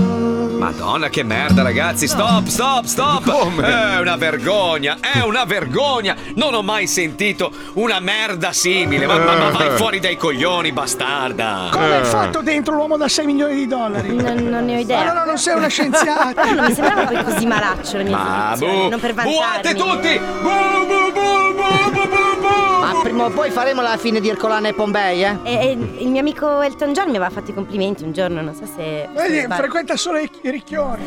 Madonna che merda ragazzi, stop, stop, stop! È una vergogna, è una vergogna! Non ho mai sentito una merda simile, ma, ma- ma vai fuori dai coglioni, bastarda! Come è fatto dentro l'uomo da 6 milioni di dollari? Non, non ne ho idea. Allora non sei una scienziata. Però non mi sembrava poi così malaccio la mia Ma definizione, boh, non per buate vantarmi. tutti! Bu, bu, bu, bu, bu, bu, bu. Ma prima o poi faremo la fine di Ercolano e Pompei, eh? E, e il mio amico Elton John mi aveva fatto i complimenti un giorno, non so se. se Vedi, sbaglio. frequenta solo i i ricchioni.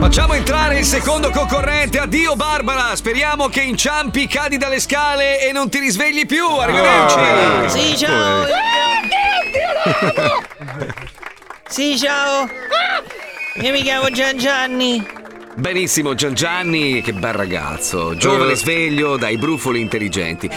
Facciamo entrare il secondo concorrente, addio Barbara, speriamo che inciampi, cadi dalle scale e non ti risvegli più, arrivederci! Sì, ciao. Sì, ciao. Io mi chiamo Gian Gianni. Benissimo, Gian Gianni, che bel ragazzo, giovane Eh. sveglio, dai brufoli intelligenti.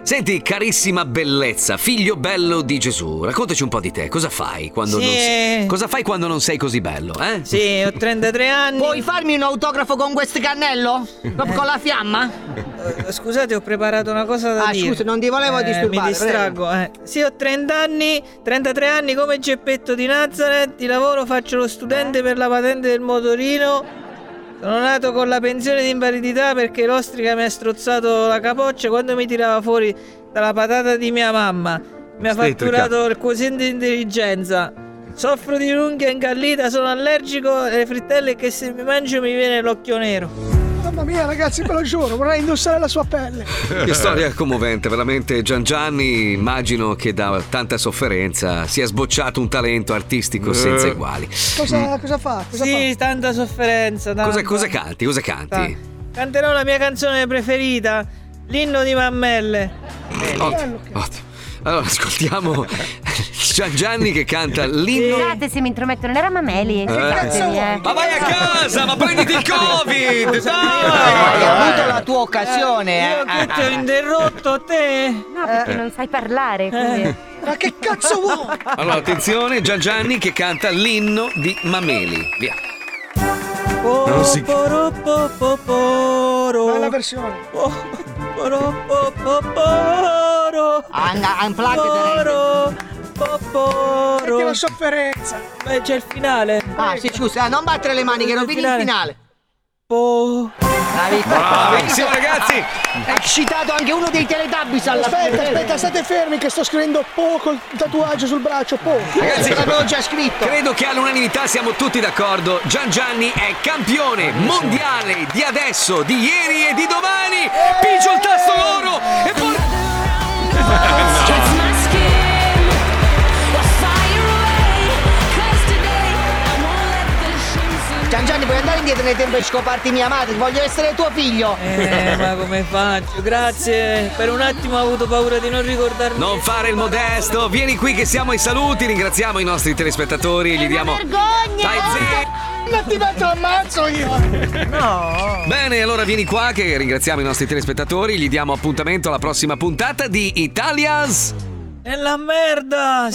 Senti, carissima bellezza, figlio bello di Gesù, raccontaci un po' di te, cosa fai quando, Sì. non, sei, cosa fai quando non sei così bello, eh? Sì, ho 33 anni. Puoi farmi un autografo con questo cannello? Proprio con la fiamma? Eh, Scusate, ho preparato una cosa da Ah, dire. scusa, non ti volevo Eh, disturbare, Mi distraggo, eh. Sì, ho 30 anni, 33 anni come Geppetto di Nazareth. Di lavoro faccio lo studente per la patente del motorino. Sono nato con la pensione di invalidità perché l'ostrica mi ha strozzato la capoccia quando mi tirava fuori dalla patata di mia mamma. Mi ha fatturato il quoziente di intelligenza. Soffro di unghia incallita, sono allergico alle frittelle che se mi mangio mi viene l'occhio nero. Mamma mia, ragazzi, ve lo giuro, vorrei indossare la sua pelle. Che storia commovente, veramente Gian Gianni, immagino che da tanta sofferenza sia sbocciato un talento artistico senza Eh. uguali. Cosa, cosa fa? Cosa sì, tanta sofferenza. Cosa, tanta. cosa canti? Cosa canti? Canterò la mia canzone preferita, l'inno di Mammelle. Ottimo, ottimo. Allora, ascoltiamo Gian Gianni che canta l'inno. Scusate se mi intrometto, non era Mameli. Eh. scusatemi, eh. Ma vai a casa, ma prenditi il Covid! Hai Dai! avuto la tua occasione, Io eh? che ti ho interrotto te. No, perché non sai parlare. quindi- Ma che cazzo vuoi? Allora, attenzione, Gian Gianni che canta l'inno di Mameli. Via. Non si- Poro, po, po, poro. Bella versione. Un- Unplugged Poro, po, poro. vero? Senti la sofferenza. Beh, c'è il finale. Ah, sì, scusa, non battere le mani, che non vedi il finale. Oh. Bravissimo, ragazzi! È excitato anche uno dei Teletubbies alla Aspetta, fine. aspetta, state fermi che sto scrivendo Po col tatuaggio sul braccio, Po. Ragazzi, l'avevo già scritto. Credo che all'unanimità siamo tutti d'accordo. Gian Gianni è campione mondiale di adesso, di ieri e di domani. Pigio il tasto oro e poi. Yes! indietro nel tempo e scoparti mia madre? Voglio essere tuo figlio. Eh, ma come faccio? Grazie. Per un attimo ho avuto paura di non ricordarmi. Non fare il modesto, vieni qui che siamo ai saluti, ringraziamo i nostri telespettatori e gli diamo. Stai zitto! Non ti metto ammazzo io. No. Bene, allora vieni qua che ringraziamo i nostri telespettatori, gli diamo appuntamento alla prossima puntata di Italias. È la merda!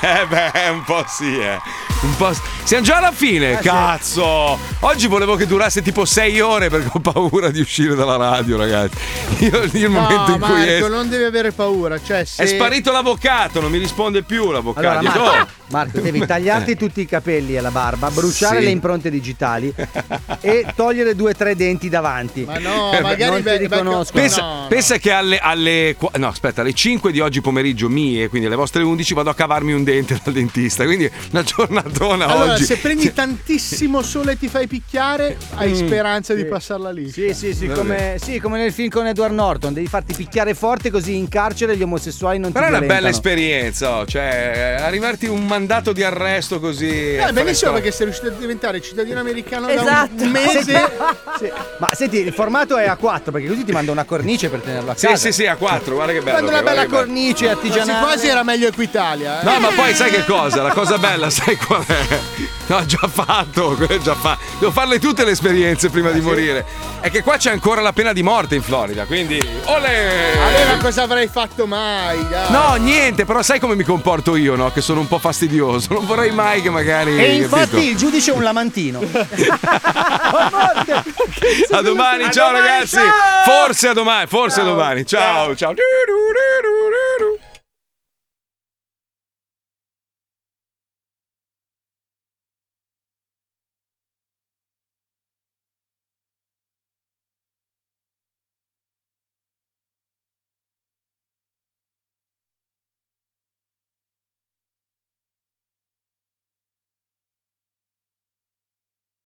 Eh beh, un po' sì, eh. Un po'. Siamo già alla fine, cazzo! Oggi volevo che durasse tipo 6 ore perché ho paura di uscire dalla radio, ragazzi. Io il momento No, in cui Marco, es- non devi avere paura. Cioè, se... è sparito l'avvocato, non mi risponde più l'avvocato. Allora, Marco, "Oh". Marco, devi tagliarti tutti i capelli e la barba, bruciare Sì. le impronte digitali e togliere due o tre denti davanti. Ma no, Eh, magari non ti riconosco. Pensa, no, no. pensa che alle, alle no, aspetta, alle 5 di oggi pomeriggio mie, quindi alle vostre 11 vado a cavarmi un dente dal dentista. Quindi una giornatona Allora, oggi. se prendi tantissimo sole e ti fai picchiare, hai Mm, speranza di sì. passarla lì. Sì, sì, sì come, sì, come nel film con Edward Norton, devi farti picchiare forte così in carcere gli omosessuali non Però è ti una bella esperienza, oh, cioè arrivarti un mandato di arresto così. Eh, benissimo perché sei riuscito a diventare cittadino americano Esatto. da un mese. Sì, Ma senti, il formato è a 4 perché così ti manda una cornice per tenerlo a Sì, casa. sì, sì, a 4, guarda che bello. Prendo una bella cornice Quasi, artigianale. quasi era meglio Equitalia. Eh. No, ma poi sai che cosa? La cosa bella, sai qual è? No, già fatto, già fatto. Devo farle tutte le esperienze prima Ah, di morire. È che qua c'è ancora la pena di morte in Florida, quindi. Olè! Allora cosa avrei fatto mai? dai? No, niente, però sai come mi comporto io, no? Che sono un po' fastidioso. Non vorrei mai che magari. E infatti capito? il giudice è un lamantino. A domani, A ciao domani, ragazzi. ciao! Forse a domani, forse a domani. Ciao, ciao. do, do, do, do.